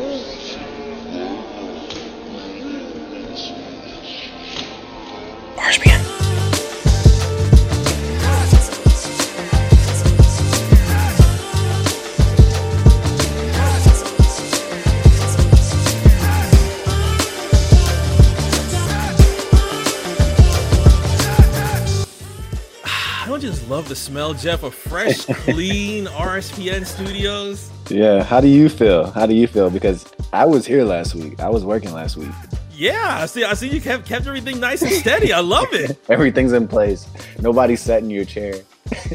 three. Love the smell, Jeff, of fresh, clean RSPN studios? Yeah. How do you feel? How do you feel? Because I was here last week. I was working last week. Yeah, I see. I see you kept kept everything nice and steady. I love it. Everything's in place. Nobody sat in your chair.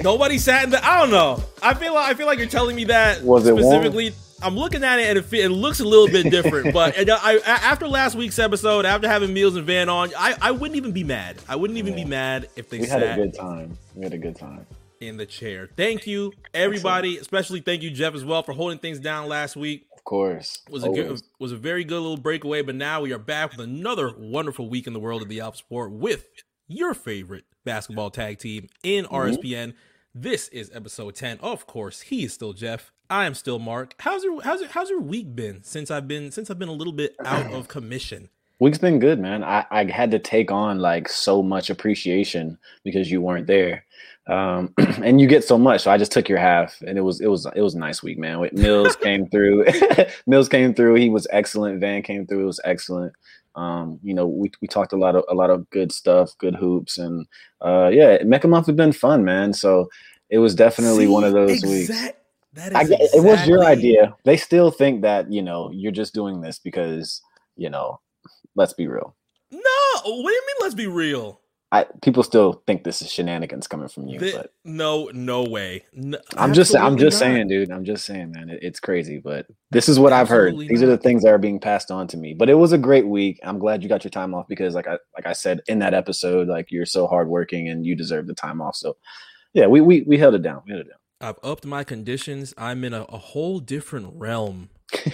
Nobody sat in the. I don't know. I feel like I feel like you're telling me that Was it warm? I'm looking at it and it, it looks a little bit different. but I, I, after last week's episode, after having Mills and Van on, I, I wouldn't even be mad. I wouldn't even be mad if they We had a good time. We had a good time. in the chair. Thank you, everybody. Especially thank you, Jeff, as well, for holding things down last week. Of course. was a good was a very good little breakaway. But now we are back with another wonderful week in the world of the Alpha Sport with your favorite basketball tag team in Mm-hmm. RSPN. This is episode ten. Of course, he is still Jeff. I am still Mark. How's your how's your, how's your week been since I've been since I've been a little bit out of commission? Week's been good, man. I, I had to take on like so much appreciation because you weren't there. Um, and you get so much. So I just took your half and it was it was it was a nice week, man. With Mills came through. Mills came through. He was excellent. Van came through. It was excellent. Um, you know, we, we talked a lot of a lot of good stuff, good hoops, and uh yeah, Mecca Month has been fun, man. So it was definitely one of See, those weeks. That is I get, it was your idea. They still think that you know you're just doing this because you know. Let's be real. No, what do you mean? Let's be real. I people still think this is shenanigans coming from you, Thi- but no, no way. No, I'm just I'm just not. saying, dude. I'm just saying, man. It, it's crazy, but this is what I've heard. Absolutely These are the things that are being passed on to me. But it was a great week. I'm glad you got your time off because, like I like I said in that episode, like you're so hardworking and you deserve the time off. So, yeah, we we we held it down. We held it down. I've upped my conditions. I'm in a, a whole different realm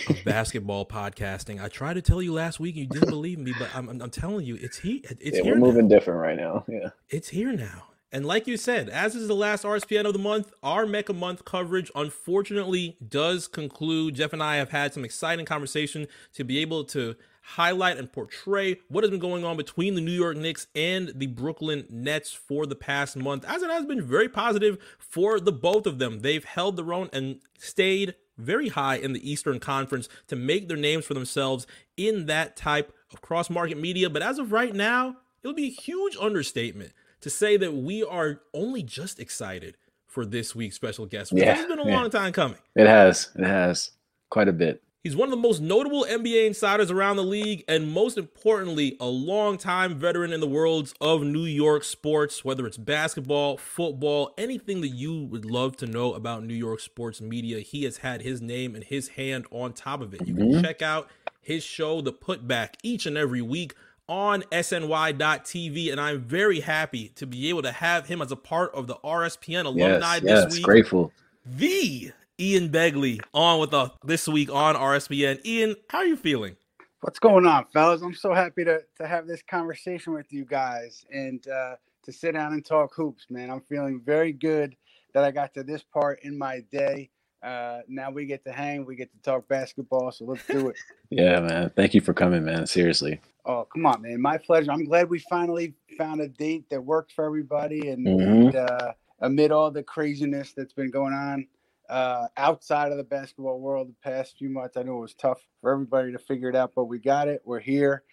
of basketball podcasting. I tried to tell you last week, and you didn't believe me, but I'm, I'm, I'm telling you, it's he. It's yeah, here. we're moving Now. different right now. Yeah. It's here now. And like you said, as is the last RSPN of the month, our Mecca Month coverage unfortunately does conclude. Jeff and I have had some exciting conversation to be able to highlight and portray what has been going on between the New York Knicks and the Brooklyn Nets for the past month, as it has been very positive for the both of them. They've held their own and stayed very high in the Eastern Conference to make their names for themselves in that type of cross market media. But as of right now, it would be a huge understatement to say that we are only just excited for this week's special guest. Yeah, It's been a yeah. long time coming. It has. It has quite a bit. He's one of the most notable NBA insiders around the league, and most importantly, a longtime veteran in the worlds of New York sports, whether it's basketball, football, anything that you would love to know about New York sports media. He has had his name and his hand on top of it. You can Mhm. check out his show, The Putback, each and every week on SNY.TV, and I'm very happy to be able to have him as a part of the RSPN alumni Yes. this Yes. week Grateful. the Ian Begley on with us this week on RSPN. Ian, how are you feeling? What's going on, fellas? I'm so happy to, to have this conversation with you guys and uh, to sit down and talk hoops, man. I'm feeling very good that I got to this part in my day. Uh, now we get to hang, we get to talk basketball, so let's do it. Yeah, man. Thank you for coming, man. Seriously. oh, come on, man. My pleasure. I'm glad we finally found a date that worked for everybody. And, Mhm. and uh, amid all the craziness that's been going on uh, outside of the basketball world the past few months, I know it was tough for everybody to figure it out, but we got it. We're here.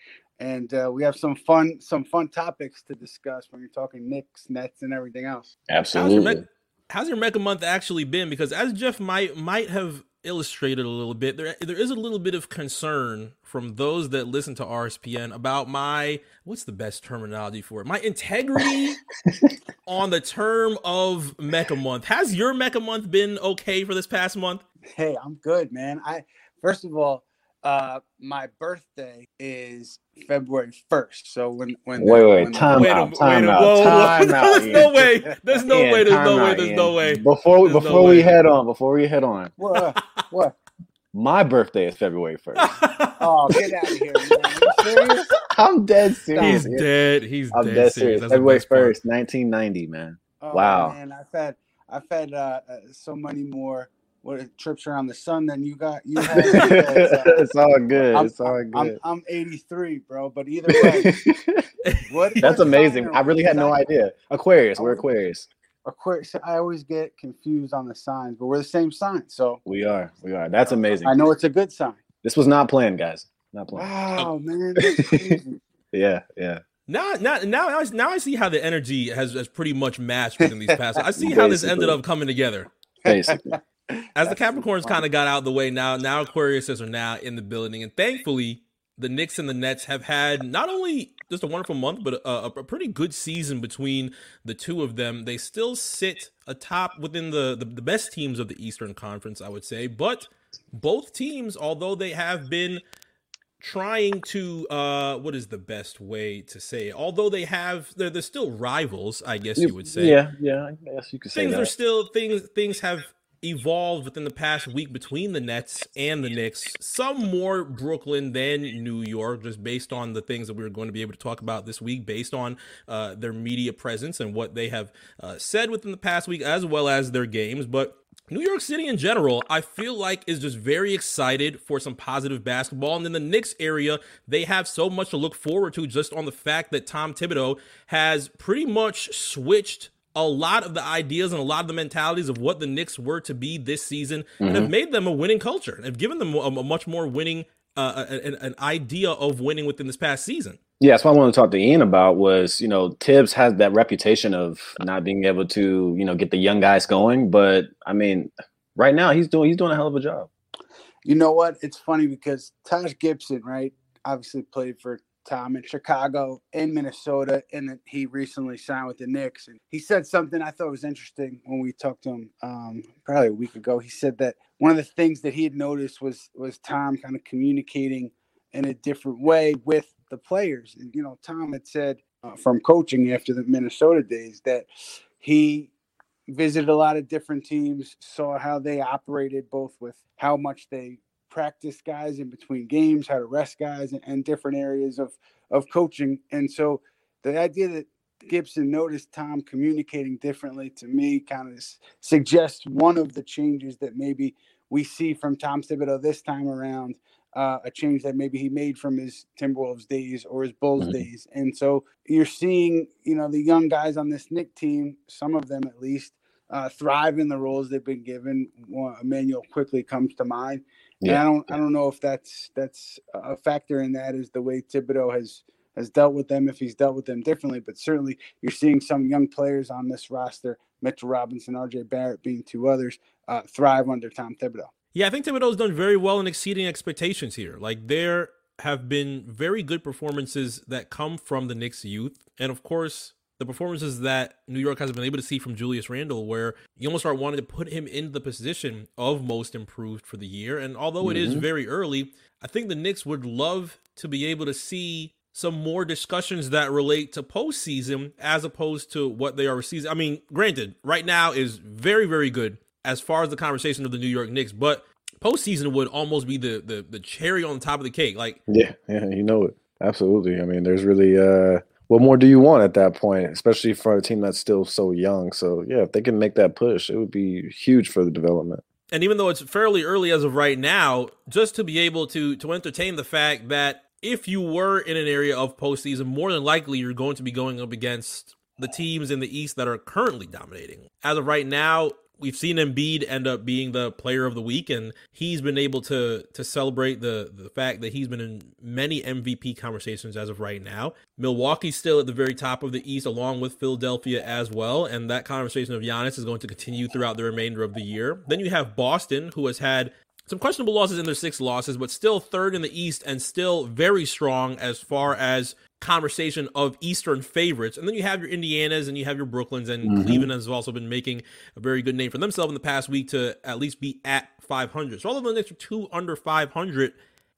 And uh, we have some fun, some fun topics to discuss when you're talking Knicks, Nets, and everything else. How's your, Absolutely. How's your Mecca month actually been? Because as Jeff might might have illustrated a little bit, there there is a little bit of concern from those that listen to RSPN about my what's the best terminology for it? My integrity on the term of Mecca month. Has your Mecca month been okay for this past month? Hey, I'm good, man. I first of all, uh, my birthday is February 1st. So when when the- Wait, wait, when time Wait out, wait time a- out, whoa, whoa. time out. There's no way. There's no Ian, way. There's time no way. There's Ian. no way. Before There's no before we way. head on, before we head on, what? what? my birthday is February first. Oh, get out of here! Man. You? I'm dead serious. He's Ian. dead. He's I'm dead, dead serious. serious. February best part. first, 1990, man. Oh, Wow. Man, I've had I've had uh, uh, so many more what trips around the sun than you got. You have. it's all good. I'm, it's all good. I'm, I'm 83, bro. But either way, what, that's amazing. I really had no idea. Aquarius. We're Aquarius. Aquarius. I always get confused on the signs, but we're the same sign. So we are. We are. That's amazing. I know it's a good sign. This was not planned, guys. Not planned. Wow, oh. man. yeah, yeah. Now, now, now, now I see how the energy has, has pretty much matched within these past. I see how this ended up coming together. Basically. As the Capricorns kind of got out of the way now, now Aquariuses are now in the building, and thankfully, the Knicks and the Nets have had not only just a wonderful month, but a, a, pretty good season between the two of them. They still sit atop within the, the, the best teams of the Eastern Conference, I would say. But both teams, although they have been trying to uh what is the best way to say it? although they have they're, they're still rivals i guess you would say yeah yeah i guess you could say things are still things things have evolved within the past week between the Nets and the Knicks. Some more Brooklyn than New York, just based on the things that we are going to be able to talk about this week, based on uh, their media presence and what they have uh, said within the past week, as well as their games. But New York City in general, I feel like is just very excited for some positive basketball. And in the Knicks area, they have so much to look forward to just on the fact that Tom Thibodeau has pretty much switched a lot of the ideas and a lot of the mentalities of what the Knicks were to be this season mm-hmm. and have mm-hmm. made them a winning culture and have given them a, a much more winning uh, an, an, idea of winning within this past season. Yeah, that's what I wanted to talk to Ian about was, you know, Tibbs has that reputation of not being able to, you know, get the young guys going. But I mean, right now he's doing he's doing a hell of a job. You know what? It's funny because Taj Gibson, right, obviously played for Tom in Chicago, in Minnesota, and he recently signed with the Knicks. And he said something I thought was interesting when we talked to him um, probably a week ago. He said that one of the things that he had noticed was was Tom kind of communicating in a different way with the players. And you know, Tom had said uh, from coaching after the Minnesota days that he visited a lot of different teams, saw how they operated, both with how much they practice guys in between games, how to rest guys, and, and different areas of of coaching. And so the idea that Gibson noticed Tom communicating differently to me kind of suggests one of the changes that maybe we see from Tom Thibodeau this time around. Uh, a change that maybe he made from his Timberwolves days or his Bulls mm-hmm. days, and so you're seeing, you know, the young guys on this Knick team, some of them at least, uh, thrive in the roles they've been given. Emmanuel quickly comes to mind, yeah. And I don't I don't know if that's that's a factor in that is the way Thibodeau has has dealt with them if he's dealt with them differently. But certainly you're seeing some young players on this roster, Mitchell Robinson, RJ Barrett being two others, uh, thrive under Tom Thibodeau. Yeah, I think Thibodeau's done very well in exceeding expectations here. Like there have been very good performances that come from the Knicks youth. And of course, the performances that New York has been able to see from Julius Randle, where you almost start wanting to put him in the position of most improved for the year. And although mm-hmm. it is mm-hmm. very early, I think the Knicks would love to be able to see some more discussions that relate to postseason as opposed to what they are season. I mean, granted, right now is very, very good as far as the conversation of the New York Knicks, but postseason would almost be the the, the cherry on top of the cake. Like, yeah, yeah, you know it. Absolutely. I mean, there's really uh what more do you want at that point, especially for a team that's still so young? So yeah, if they can make that push, it would be huge for the development. And even though it's fairly early as of right now, just to be able to to entertain the fact that if you were in an area of postseason, more than likely you're going to be going up against the teams in the East that are currently dominating. As of right now, we've seen Embiid end up being the player of the week, and he's been able to to celebrate the the fact that he's been in many MVP conversations as of right now. Milwaukee's still at the very top of the East, along with Philadelphia as well, and that conversation of Giannis is going to continue throughout the remainder of the year. Then you have Boston, who has had some questionable losses in their six losses, but still third in the East and still very strong as far as conversation of Eastern favorites. And then you have your Indianas and you have your Brooklyns, and mm-hmm. Cleveland has also been making a very good name for themselves in the past week to at least be at 500. So all of the Knicks are two under 500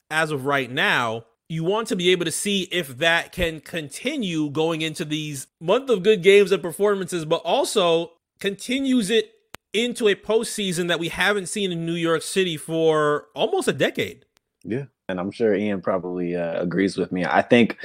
as of right now. You want to be able to see if that can continue going into these month of good games and performances, but also continues it into a postseason that we haven't seen in New York City for almost a decade. Yeah. And I'm sure Ian probably uh, agrees with me. I think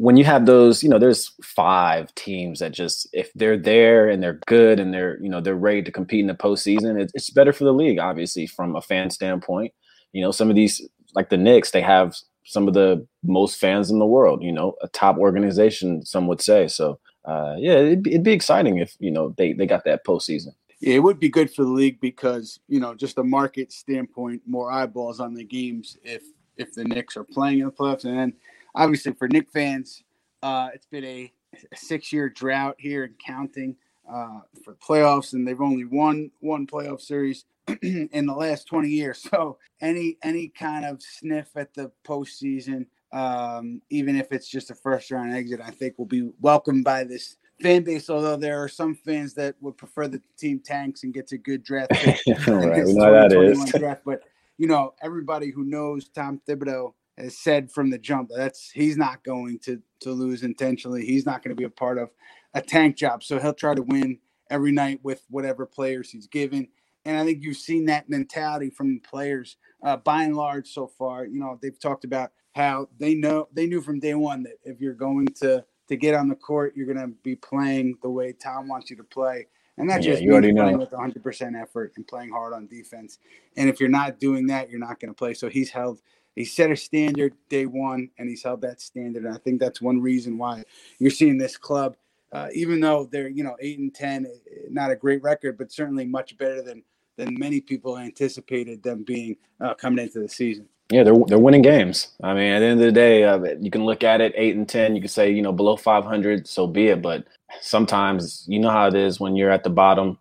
when you have those, you know, there's five teams that just if they're there and they're good and they're you know they're ready to compete in the postseason, it's, it's better for the league, obviously, from a fan standpoint. You know, some of these like the Knicks, they have some of the most fans in the world. You know, a top organization, some would say. So, uh, yeah, it'd be, it'd be exciting if you know they they got that postseason. Yeah, it would be good for the league because you know, just a market standpoint, more eyeballs on the games if if the Knicks are playing in the playoffs, and then obviously for Knick fans, uh, it's been a, a six-year drought here and counting uh, for playoffs, and they've only won one playoff series in the last 20 years. So any any kind of sniff at the postseason, um, even if it's just a first round exit, I think will be welcomed by this fan base. Although there are some fans that would prefer the team tanks and gets a good draft pick. right, we know that is. Draft, but you know, everybody who knows Tom Thibodeau has said from the jump that's he's not going to to lose intentionally. He's not going to be a part of a tank job. So he'll try to win every night with whatever players he's given. And I think you've seen that mentality from players uh, by and large so far. You know, they've talked about how they know they knew from day one that if you're going to to get on the court, you're going to be playing the way Tom wants you to play. And that's yeah, just you means playing know. with 100% effort and playing hard on defense. And if you're not doing that, you're not going to play. So he's held he set a standard day one and he's held that standard. And I think that's one reason why you're seeing this club, uh, even though they're, you know, eight and 10, eh, not a great record, but certainly much better than, than many people anticipated them being uh, coming into the season. Yeah, they're they're winning games. I mean, at the end of the day, uh, you can look at it eight and ten. You can say you know below five hundred, so be it. But sometimes you know how it is when you're at the bottom,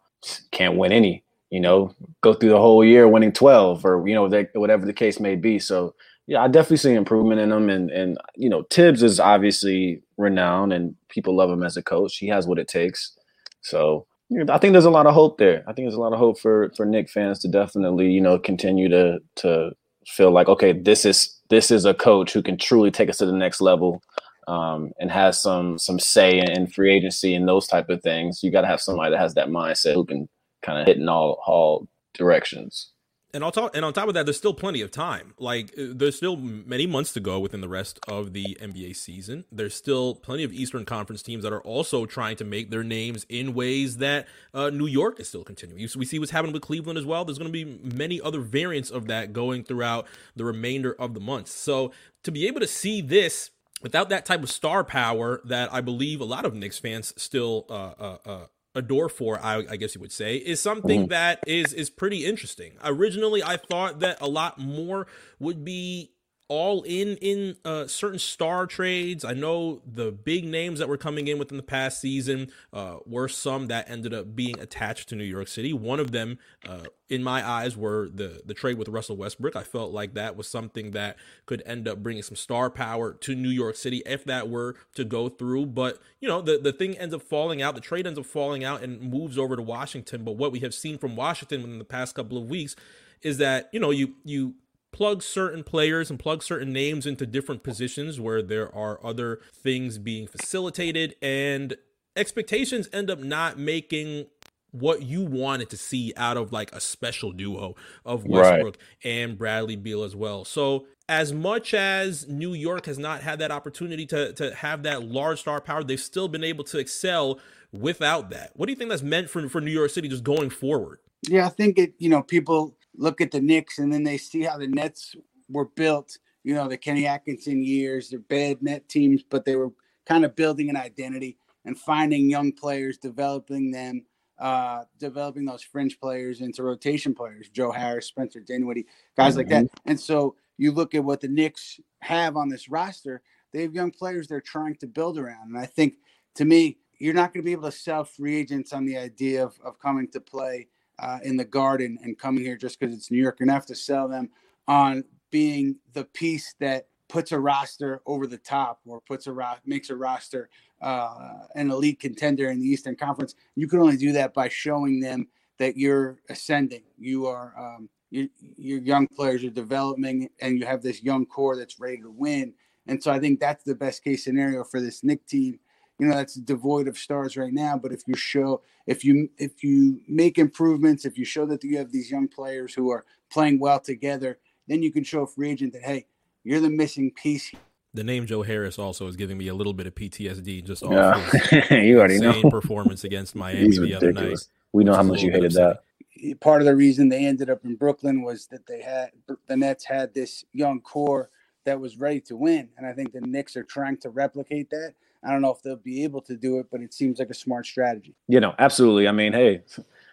can't win any you know, go through the whole year winning 12 or, you know, they, whatever the case may be. So, yeah, I definitely see improvement in him. And, and, you know, Tibbs is obviously renowned and people love him as a coach. He has what it takes. So, you know, I think there's a lot of hope there. I think there's a lot of hope for, for Knick fans to definitely, you know, continue to, to feel like, okay, this is, this is a coach who can truly take us to the next level. Um, and has some some say in, in free agency and those type of things. You got to have somebody that has that mindset who can kind of hitting all all directions. And on top and on top of that, there's still plenty of time. Like uh, there's still many months to go within the rest of the NBA season. There's still plenty of Eastern Conference teams that are also trying to make their names in ways that uh, New York is still continuing. We see what's happening with Cleveland as well. There's going to be many other variants of that going throughout the remainder of the months. So to be able to see this without that type of star power that I believe a lot of Knicks fans still uh, uh, uh adore for, I, I, guess you would say, is something mm-hmm. that is is pretty interesting. Originally, I thought that a lot more would be all in in uh, certain star trades. I know the big names that were coming in within the past season uh, were some that ended up being attached to New York City. One of them, uh, in my eyes, were the the trade with Russell Westbrook. I felt like that was something that could end up bringing some star power to New York City if that were to go through. But you know, the the thing ends up falling out. The trade ends up falling out and moves over to Washington. But what we have seen from Washington in the past couple of weeks is that you know you you plug certain players and plug certain names into different positions where there are other things being facilitated and expectations end up not making what you wanted to see out of like a special duo of Westbrook right. and Bradley Beal as well. So as much as New York has not had that opportunity to to have that large star power, they've still been able to excel without that. What do you think that's meant for for New York City just going forward? Yeah, I think it, you know, people look at the Knicks and then they see how the Nets were built. You know, the Kenny Atkinson years, they're bad net teams, but they were kind of building an identity and finding young players, developing them, uh, developing those fringe players into rotation players, Joe Harris, Spencer Dinwiddie, guys mm-hmm. like that. Mm-hmm. And so you look at what the Knicks have on this roster, they have young players they're trying to build around. And I think to me, you're not going to be able to sell free agents on the idea of, of coming to play uh, in the garden and coming here just because it's New York. You're gonna have to sell them on being the piece that puts a roster over the top or puts a ro- makes a roster uh, an elite contender in the Eastern Conference. You can only do that by showing them that you're ascending. You are um, you, your young players are developing, and you have this young core that's ready to win. And so I think that's the best case scenario for this Knick team you know that's devoid of stars right now but if you show if you if you make improvements if you show that you have these young players who are playing well together then you can show a free agent that hey you're the missing piece The name Joe Harris also is giving me a little bit of PTSD just off Yeah. his you already insane know. performance against Miami He's the other night. We know how much you little bit hated that. part of the reason they ended up in Brooklyn was that they had the Nets had this young core that was ready to win, and I think the Knicks are trying to replicate that. I don't know if they'll be able to do it, but it seems like a smart strategy. You know, absolutely. I mean, hey,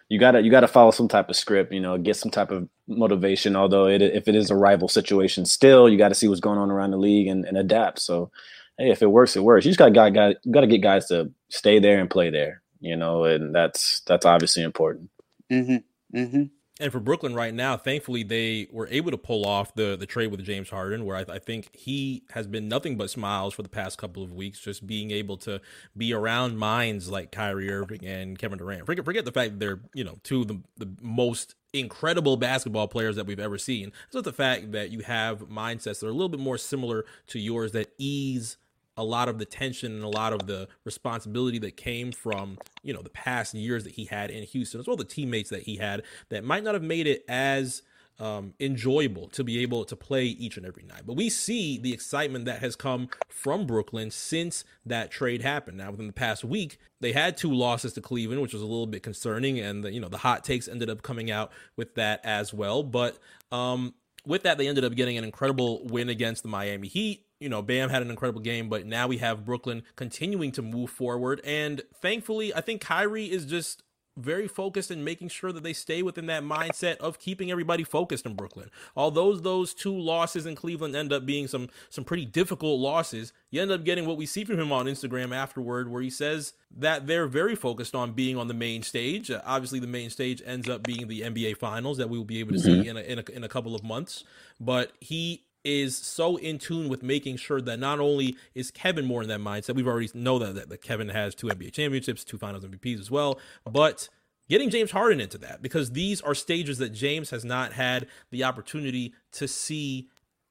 you gotta you gotta follow some type of script. You know, get some type of motivation. Although it, if it is a rival situation, still you got to see what's going on around the league and, and adapt. So, hey, if it works, it works. You just got got got got to get guys to stay there and play there. You know, and that's that's obviously important. Mm-hmm. Mm-hmm. And for Brooklyn right now, thankfully they were able to pull off the the trade with James Harden, where I, I think he has been nothing but smiles for the past couple of weeks, just being able to be around minds like Kyrie Irving and Kevin Durant. Forget forget the fact that they're you know two of the the most incredible basketball players that we've ever seen. It's just the fact that you have mindsets that are a little bit more similar to yours that ease a lot of the tension and a lot of the responsibility that came from you know the past years that he had in Houston, as well the teammates that he had that might not have made it as um, enjoyable to be able to play each and every night. But we see the excitement that has come from Brooklyn since that trade happened. Now, within the past week, they had two losses to Cleveland, which was a little bit concerning, and the, you know the hot takes ended up coming out with that as well. But um, with that, they ended up getting an incredible win against the Miami Heat you know, Bam had an incredible game, but now we have Brooklyn continuing to move forward. And thankfully, I think Kyrie is just very focused in making sure that they stay within that mindset of keeping everybody focused in Brooklyn. Although those two losses in Cleveland end up being some some pretty difficult losses, you end up getting what we see from him on Instagram afterward, where he says that they're very focused on being on the main stage. Uh, obviously, the main stage ends up being the NBA Finals that we will be able to Mm-hmm. see in a, in a in a couple of months. But he is so in tune with making sure that not only is Kevin more in that mindset, we've already know that, that, that Kevin has two NBA championships, two finals MVPs as well, but getting James Harden into that because these are stages that James has not had the opportunity to see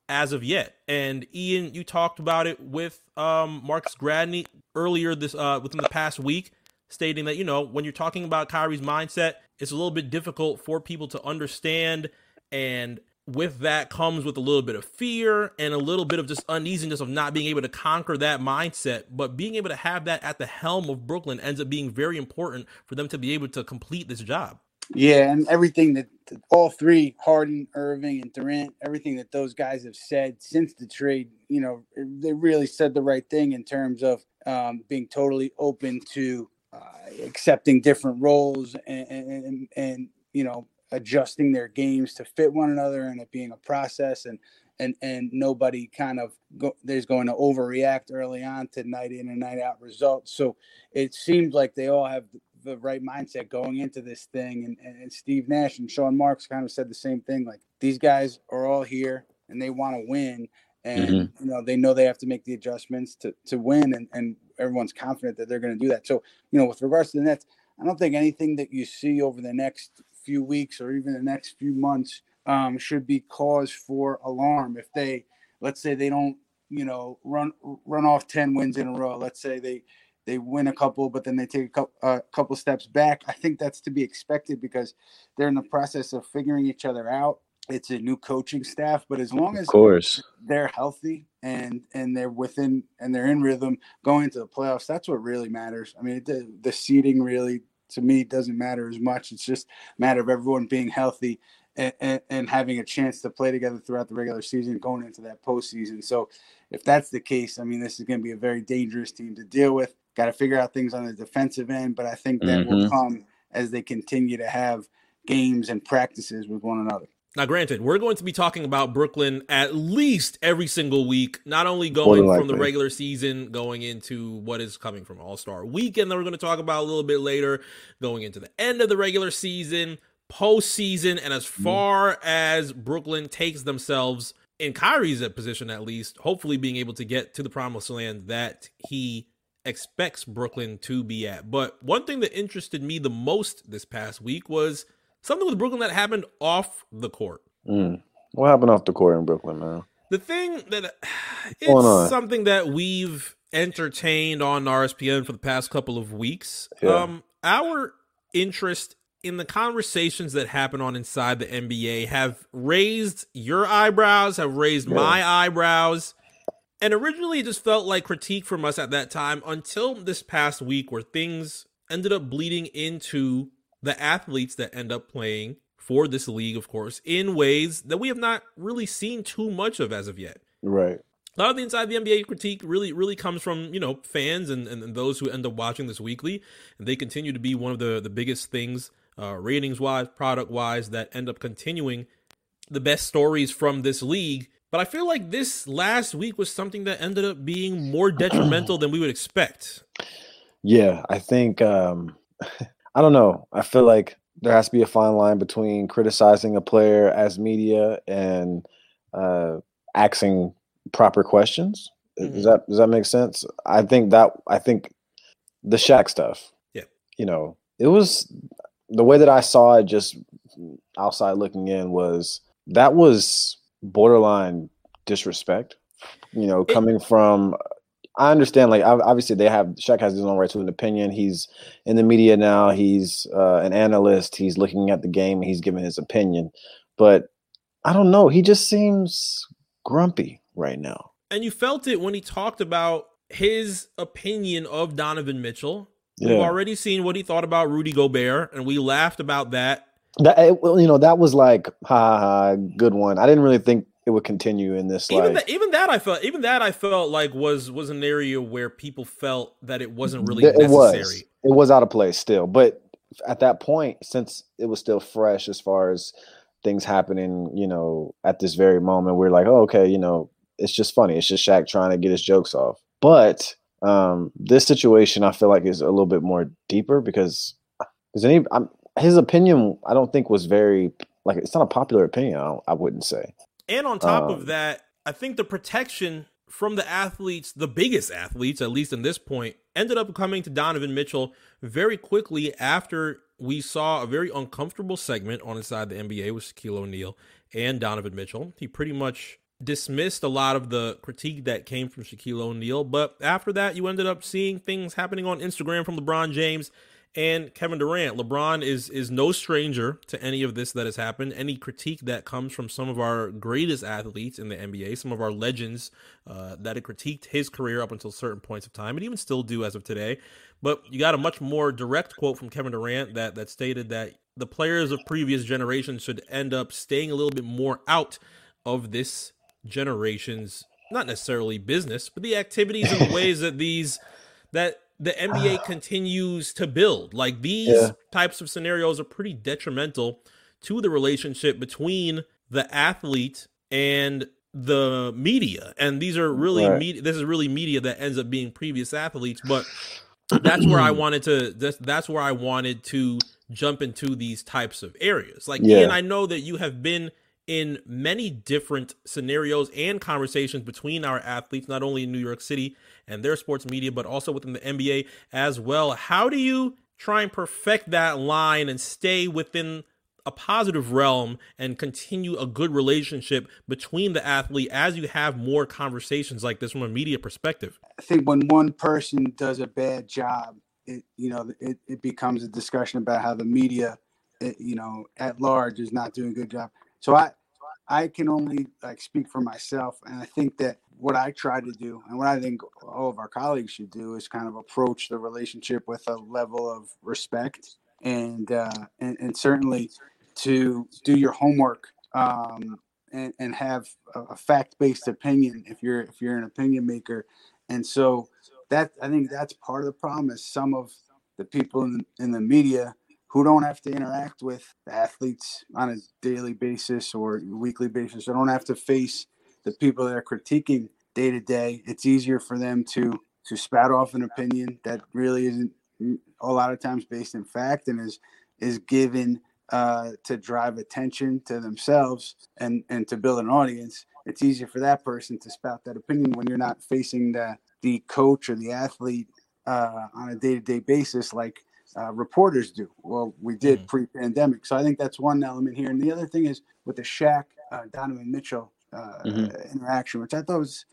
as of yet. And Ian, you talked about it with um, Marcus Gradney earlier this uh, within the past week, stating that you know when you're talking about Kyrie's mindset, it's a little bit difficult for people to understand and with that comes with a little bit of fear and a little bit of just uneasiness of not being able to conquer that mindset. But being able to have that at the helm of Brooklyn ends up being very important for them to be able to complete this job. Yeah, and everything that all three, Harden, Irving, and Durant, everything that those guys have said since the trade, you know, they really said the right thing in terms of um, being totally open to uh, accepting different roles and, and, and, and you know adjusting their games to fit one another and it being a process and and and nobody kind of go, there's going to overreact early on to night in and night out results. So it seems like they all have the right mindset going into this thing. And, and, and steve nash and sean marks kind of said the same thing like these guys are all here and they want to win. And Mm-hmm. you know they know they have to make the adjustments to to win and, and everyone's confident that they're going to do that. So you know with regards to the nets i don't think anything that you see over the next few weeks or even the next few months um, should be cause for alarm. If they let's say they don't you know run run off 10 wins in a row let's say they they win a couple but then they take a couple, uh, couple steps back i think that's to be expected because they're in the process of figuring each other out. It's a new coaching staff but as long as Of course. they're healthy and and they're within and they're in rhythm going into the playoffs that's what really matters. I mean the, the seeding really to me doesn't matter as much. It's just a matter of everyone being healthy and, and, and having a chance to play together throughout the regular season going into that postseason. So if that's the case i mean this is going to be a very dangerous team to deal with. Got to figure out things on the defensive end but i think that will Mhm. come as they continue to have games and practices with one another Now, granted, we're going to be talking about Brooklyn at least every single week, not only going from the regular season, going into what is coming from All Star Weekend that we're going to talk about a little bit later, going into the end of the regular season, postseason, and as far as Brooklyn takes themselves in Kyrie's position, at least, hopefully being able to get to the promised land that he expects Brooklyn to be at. But one thing that interested me the most this past week was something with Brooklyn that happened off the court. Mm. What happened off the court in Brooklyn, man? The thing that it's something that we've entertained on RSPN for the past couple of weeks. Yeah. Um, our interest in the conversations that happen on inside the NBA have raised your eyebrows, have raised Yeah. my eyebrows, And originally, it just felt like critique from us at that time until this past week, where things ended up bleeding into the athletes that end up playing for this league, of course, in ways that we have not really seen too much of as of yet. Right. A lot of the inside the NBA critique really, really comes from you know fans and, and, those who end up watching this weekly, and they continue to be one of the the biggest things, uh, ratings wise, product wise, that end up continuing the best stories from this league. But I feel like this last week was something that ended up being more detrimental than we would expect. Yeah, I think um, I don't know. I feel like there has to be a fine line between criticizing a player as media and uh, asking proper questions. Mm-hmm. Does that does that make sense? I think that I think the Shaq stuff. Yeah. You know, it was the way that I saw it just outside looking in was that was borderline disrespect. You know, coming it, from I understand, like obviously they have Shaq has his own right to an opinion. He's in the media now. He's uh, an analyst. He's looking at the game. He's giving his opinion, but I don't know. He just seems grumpy right now. And you felt it when he talked about his opinion of Donovan Mitchell. Yeah. We've already seen what he thought about Rudy Gobert, and we laughed about that. That you know, that was like, ha ha, good one. I didn't really think it would continue in this. Even that, even that, I felt, even that, I felt like was was an area where people felt that it wasn't really it necessary. Was. It was out of place still, but at that point, since it was still fresh as far as things happening, you know, at this very moment, we're like, oh, okay, you know, it's just funny. It's just Shaq trying to get his jokes off. But um, this situation, I feel like, is a little bit more deeper because does any I'm, his opinion? I don't think was very like it's not a popular opinion. I, I wouldn't say. And on top um, of that, I think the protection from the athletes, the biggest athletes, at least in this point, ended up coming to Donovan Mitchell very quickly after we saw a very uncomfortable segment on inside the NBA with Shaquille O'Neal and Donovan Mitchell. He pretty much dismissed a lot of the critique that came from Shaquille O'Neal, but after that, you ended up seeing things happening on Instagram from LeBron James and Kevin Durant. LeBron is is no stranger to any of this that has happened. Any critique that comes from some of our greatest athletes in the NBA, some of our legends uh, that have critiqued his career up until certain points of time, and even still do as of today. But you got a much more direct quote from Kevin Durant that that stated that the players of previous generations should end up staying a little bit more out of this generation's not necessarily business, but the activities and the ways that these that the NBA ah. continues to build. Like these yeah. types of scenarios are pretty detrimental to the relationship between the athlete and the media. And these are really right. media this is really media that ends up being previous athletes, but that's where I wanted to that's, that's where I wanted to jump into these types of areas. Like yeah. Ian, I know that you have been in many different scenarios and conversations between our athletes, not only in New York City and their sports media, but also within the NBA as well. How do you try and perfect that line and stay within a positive realm and continue a good relationship between the athlete as you have more conversations like this from a media perspective? I think when one person does a bad job, it you know it, it becomes a discussion about how the media, it, you know, at large is not doing a good job. So I I can only like speak for myself, and I think that what I try to do, and what I think all of our colleagues should do, is kind of approach the relationship with a level of respect, and uh, and, and certainly to do your homework um, and, and have a, fact-based opinion if you're if you're an opinion maker, and so that I think that's part of the problem is some of the people in, in the media who don't have to interact with athletes on a daily basis or weekly basis. They don't have to face the people that are critiquing day to day. It's easier for them to to spout off an opinion that really isn't a lot of times based in fact and is is given uh, to drive attention to themselves and and to build an audience. It's easier for that person to spout that opinion when you're not facing the the coach or the athlete uh, on a day to day basis like uh, reporters do. Well, we did mm pre-pandemic, so I think that's one element here. And the other thing is with the Shaq uh, Donovan Mitchell uh, mm-hmm. interaction, which I thought was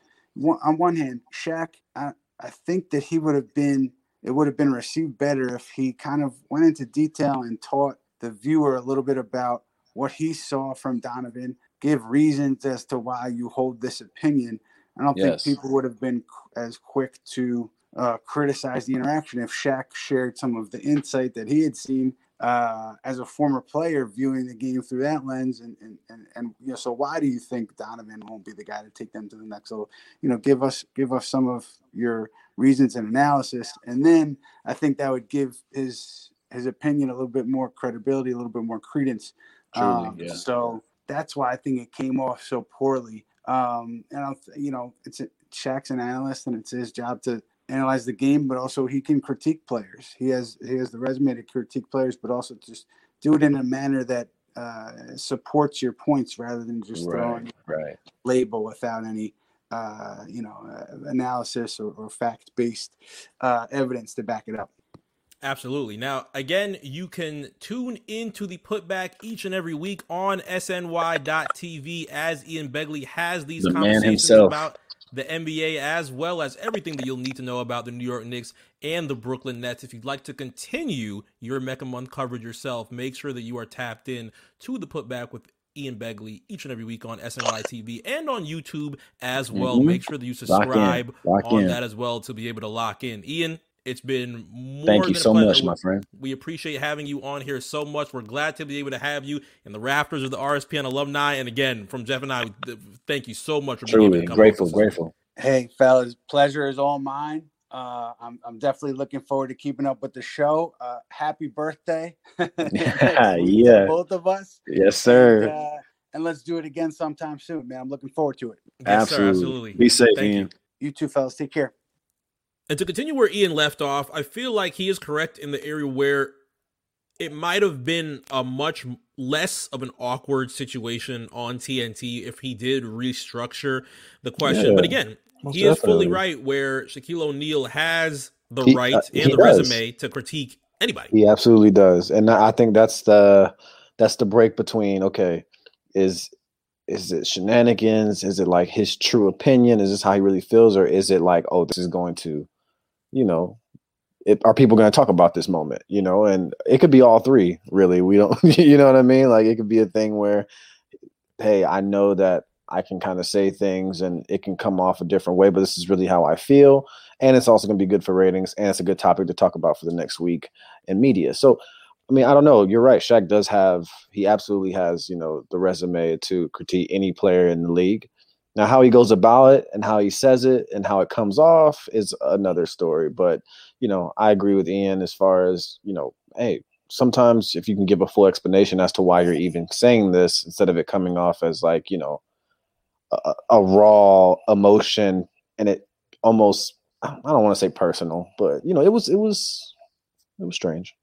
on one hand, Shaq. I, I think that he would have been it would have been received better if he kind of went into detail and taught the viewer a little bit about what he saw from Donovan, give reasons as to why you hold this opinion. I don't Yes. think people would have been as quick to uh, criticize the interaction if Shaq shared some of the insight that he had seen uh, as a former player viewing the game through that lens. And, and, and, and, you know, so why do you think Donovan won't be the guy to take them to the next level? You know, give us, give us some of your reasons and analysis. And then I think that would give his, his opinion a little bit more credibility, a little bit more credence. Truly, Um, yeah. So that's why I think it came off so poorly. Um, and I'll, you know, it's a, Shaq's an analyst, and it's his job to analyze the game, but also he can critique players. He has he has the resume to critique players, but also just do it in a manner that uh, supports your points rather than just throwing Right, right. label without any uh, you know uh, analysis or, or fact based uh, evidence to back it up. Absolutely. Now, again, you can tune into the putback each and every week on SNY.TV as Ian Begley has these The man conversations himself. about the NBA as well as everything that you'll need to know about the New York Knicks and the Brooklyn Nets. If you'd like to continue your Mecca Month coverage yourself, make sure that you are tapped in to the putback with Ian Begley each and every week on SNY TV and on YouTube as well. Mhm. Make sure that you Lock in. subscribe Lock on in. that as well to be able to lock in. Ian, it's been more Thank you than a so pleasure. much, my friend. we appreciate having you on here so much. We're glad to be able to have you in the rafters of the RSPN alumni. And again, from Jeff and I, thank you so much for Truly to grateful, grateful. Hey, fellas, pleasure is all mine. Uh, I'm, I'm definitely looking forward to keeping up with the show. Uh, happy birthday. Yeah, to yeah. Both of us. Yes, And, sir. uh, and let's do it again sometime soon, man. I'm looking forward to it. Yes, sir, absolutely. absolutely. Be safe, Thank you. Ian. You two fellas, take care. And to continue where Ian left off, I feel like he is correct in the area where it might have been a much less of an awkward situation on TNT if he did restructure the question. Yeah, but again, he is fully right where Shaquille O'Neal has the He- right uh, and the does. resume to critique anybody. He absolutely does, and I think that's the that's the break between okay, is is it shenanigans? Is it like his true opinion? Is this how he really feels, or is it like oh, this is going to, you know, it, are people going to talk about this moment? You know, and it could be all three. Really, we don't. You know what I mean? Like it could be a thing where, hey, I know that I can kind of say things and it can come off a different way, but this is really how I feel. And it's also going to be good for ratings and it's a good topic to talk about for the next week in media. So, I mean, I don't know. You're right. Shaq does have, he absolutely has, you know, the resume to critique any player in the league. Now, how he goes about it and how he says it and how it comes off is another story. But, you know, I agree with Ian as far as, you know, hey, sometimes if you can give a full explanation as to why you're even saying this instead of it coming off as like, you know, a, a raw emotion and it almost, I don't want to say personal, but, you know, it was, it was, it was strange.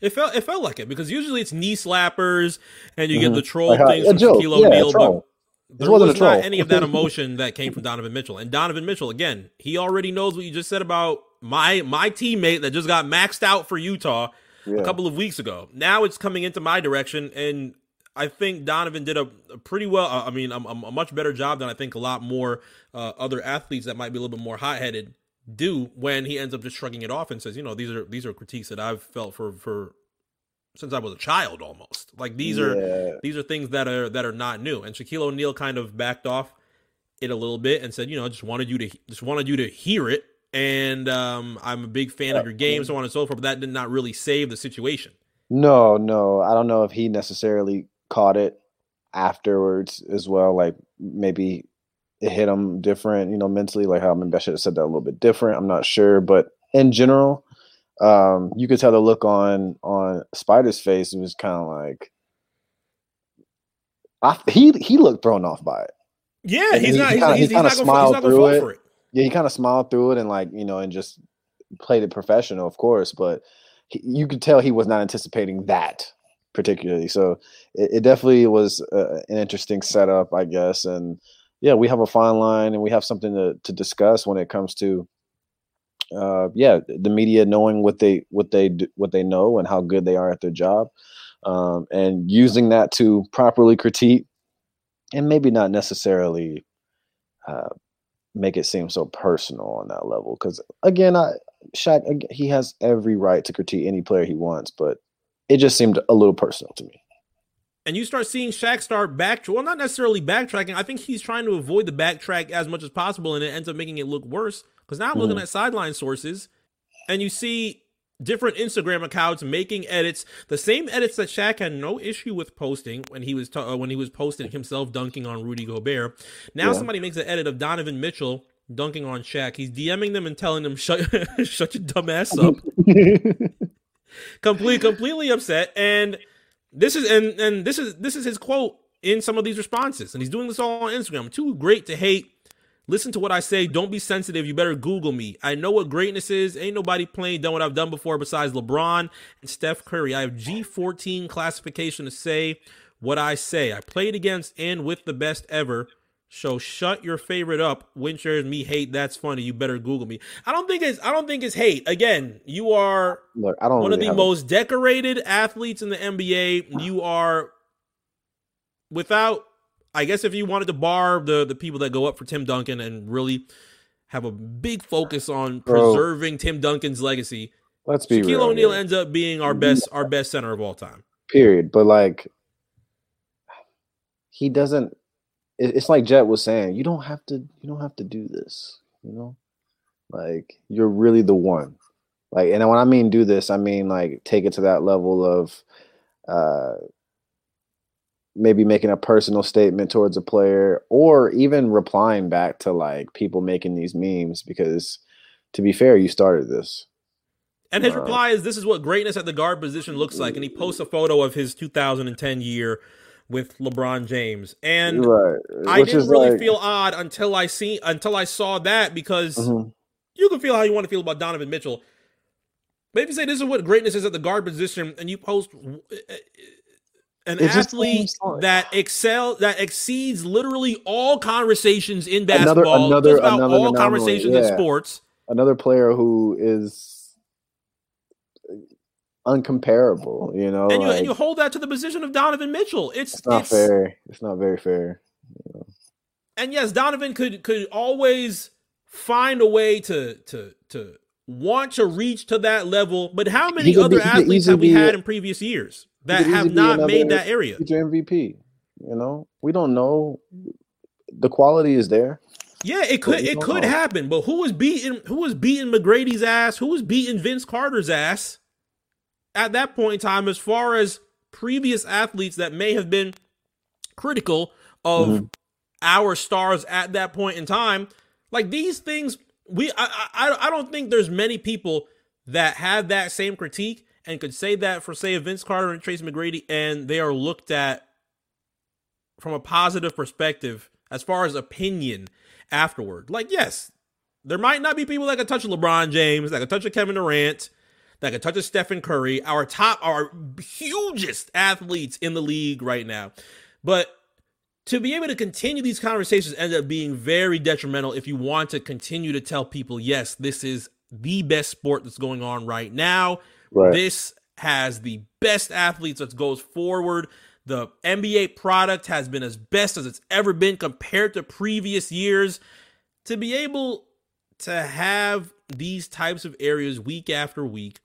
It felt it felt like it because usually it's knee slappers and you get Mhm. the troll Like things from Shaquille yeah, O'Neal, but. There wasn't a was not any of that emotion that came from Donovan Mitchell. And Donovan Mitchell, again, he already knows what you just said about my my teammate that just got maxed out for Utah Yeah. a couple of weeks ago. Now it's coming into my direction, and I think Donovan did a, a pretty well. uh, I mean, a, a much better job than I think a lot more uh, other athletes that might be a little bit more hot headed do when he ends up just shrugging it off and says, you know, these are these are critiques that I've felt for for since I was a child almost. Like these are these are things that are that are not new. And Shaquille O'Neal kind of backed off it a little bit and said, you know, just wanted you to just wanted you to hear it. And um, I'm a big fan of your game, so on and so forth. But that did not really save the situation. No, no. I don't know if he necessarily caught it afterwards as well. Like maybe it hit him different, you know, mentally. Like how maybe I should have said that a little bit different. I'm not sure, but in general, um, you could tell the look on on Spider's face. It was kind of like I, he he looked thrown off by it. Yeah, And he's he not. He he's kinda not smiled gonna through it. for it. Yeah, he kind of smiled through it and like you know and just played it professional, of course. But he, you could tell he was not anticipating that particularly. So it, it definitely was uh, an interesting setup, I guess. And yeah, we have a fine line and we have something to to discuss when it comes to uh yeah the media knowing what they what they do, what they know and how good they are at their job um and using that to properly critique and maybe not necessarily uh make it seem so personal on that level because again i Shaq, he has every right to critique any player he wants but it just seemed a little personal to me and you start seeing Shaq start back, well, not necessarily backtracking. I think he's trying to avoid the backtrack as much as possible, and it ends up making it look worse. Because now I'm looking at sideline sources, and you see different Instagram accounts making edits, the same edits that Shaq had no issue with posting when he was uh, when he was posting himself dunking on Rudy Gobert. Now yeah. somebody makes an edit of Donovan Mitchell dunking on Shaq. He's DMing them and telling them shut shut your dumb ass up. completely completely upset, and this is and and this is this is his quote in some of these responses, and he's doing this all on Instagram. Too great to hate Listen to what I say. Don't be sensitive. You better Google me. I know what greatness is. Ain't nobody playing done what I've done before besides LeBron and Steph Curry. I have G14 classification to say what I say. I played against and with the best ever. So shut your favorite up. When shares me hate. That's funny. You better Google me. I don't think it's. I don't think it's hate. Again, you are Look, I don't one really of the most decorated athletes in the NBA. You are without I guess if you wanted to bar the the people that go up for Tim Duncan and really have a big focus on Bro. preserving Tim Duncan's legacy, let's be Shaquille O'Neal ends up being our best our best center of all time. Period. But like, he doesn't. It's like Jet was saying. You don't have to. You don't have to do this. You know, like you're really the one. Like, and when I mean do this, I mean like take it to that level of. uh maybe making a personal statement towards a player or even replying back to like people making these memes because to be fair you started this and his uh, reply is this is what greatness at the guard position looks like and he posts a photo of his 2010 year with LeBron James and right. I didn't really like, feel odd until I see until I saw that because mm-hmm. you can feel how you want to feel about Donovan Mitchell but if you say this is what greatness is at the guard position and you post an it athlete that excel that exceeds literally all conversations in basketball, another, another, another all anomaly. conversations yeah. in sports. Another player who is uncomparable, you know. And you, like, and you hold that to the position of Donovan Mitchell. It's, it's not it's, fair. It's not very fair. You know? And yes, Donovan could could always find a way to to to want to reach to that level. But how many other athletes have we had in previous years? That have not made that area. Future MVP. You know, we don't know. The quality is there. Yeah, it could it could know. happen, but who was beating who was beating McGrady's ass? Who was beating Vince Carter's ass at that point in time? As far as previous athletes that may have been critical of mm-hmm. our stars at that point in time, like these things, we I, I I don't think there's many people that have that same critique and could say that for say Vince Carter and Tracy McGrady, and they are looked at from a positive perspective as far as opinion afterward. Like, yes, there might not be people that can touch LeBron James, that can touch a Kevin Durant, that can touch a Stephen Curry, our top, our hugest athletes in the league right now. But to be able to continue these conversations ends up being very detrimental if you want to continue to tell people, yes, this is the best sport that's going on right now. Right. This has the best athletes that goes forward. The NBA product has been as best as it's ever been compared to previous years. To be able to have these types of areas week after week,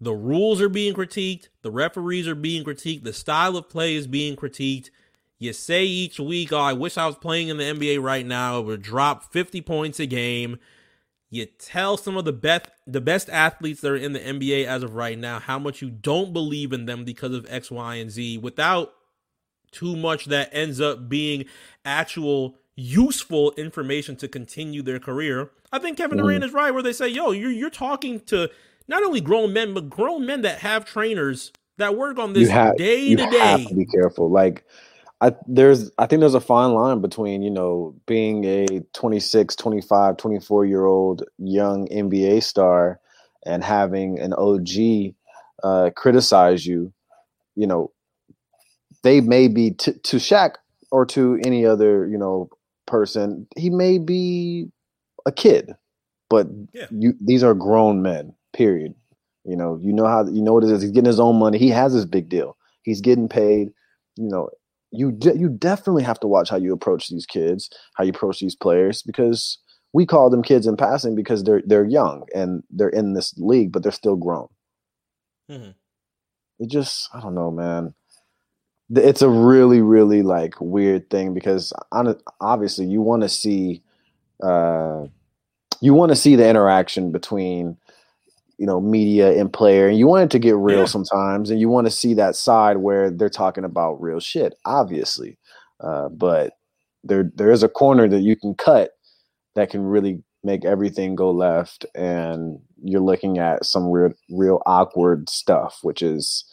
the rules are being critiqued, the referees are being critiqued, the style of play is being critiqued. You say each week, oh, I wish I was playing in the NBA right now. It would drop 50 points a game. You tell some of the best the best athletes that are in the NBA as of right now how much you don't believe in them because of X, Y, and Z without too much that ends up being actual useful information to continue their career. I think Kevin Durant mm. is right where they say, "Yo, you're you're talking to not only grown men but grown men that have trainers that work on this have, day to day." You have to be careful. Like I there's I think there's a fine line between, you know, being a 26, 25, 24 year old young NBA star and having an OG uh, criticize you. You know, they may be t- to Shaq or to any other, you know, person, he may be a kid, but yeah. you these are grown men, period. You know, you know how you know what it is. He's getting his own money. He has his big deal. He's getting paid. You know, you de- you definitely have to watch how you approach these kids, how you approach these players, because we call them kids in passing because they're they're young and they're in this league, but they're still grown. Mm-hmm. It just I don't know, man. it's a really really like weird thing because on obviously you want to see uh you want to see the interaction between you know media and player and you want it to get real yeah. sometimes and you want to see that side where they're talking about real shit obviously uh, but there there is a corner that you can cut that can really make everything go left and you're looking at some real real awkward stuff which is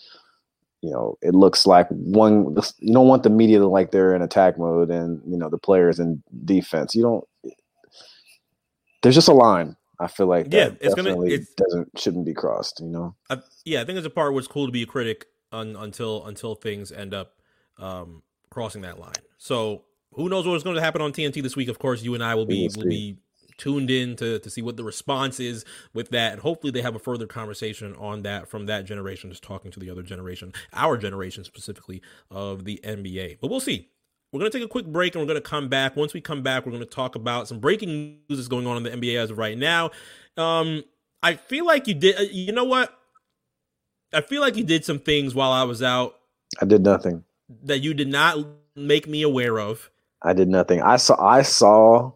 you know it looks like one you don't want the media to like they're in attack mode and you know the players in defense you don't there's just a line i feel like yeah it's gonna it doesn't shouldn't be crossed you know I, yeah i think there's a part where it's cool to be a critic un, until until things end up um, crossing that line so who knows what's going to happen on tnt this week of course you and i will be will be tuned in to, to see what the response is with that. And hopefully they have a further conversation on that from that generation, just talking to the other generation, our generation specifically of the NBA. But we'll see. We're going to take a quick break and we're going to come back. Once we come back, we're going to talk about some breaking news that's going on in the NBA as of right now. Um, I feel like you did, uh, you know what? I feel like you did some things while I was out. I did nothing that you did not make me aware of. I did nothing. I saw I saw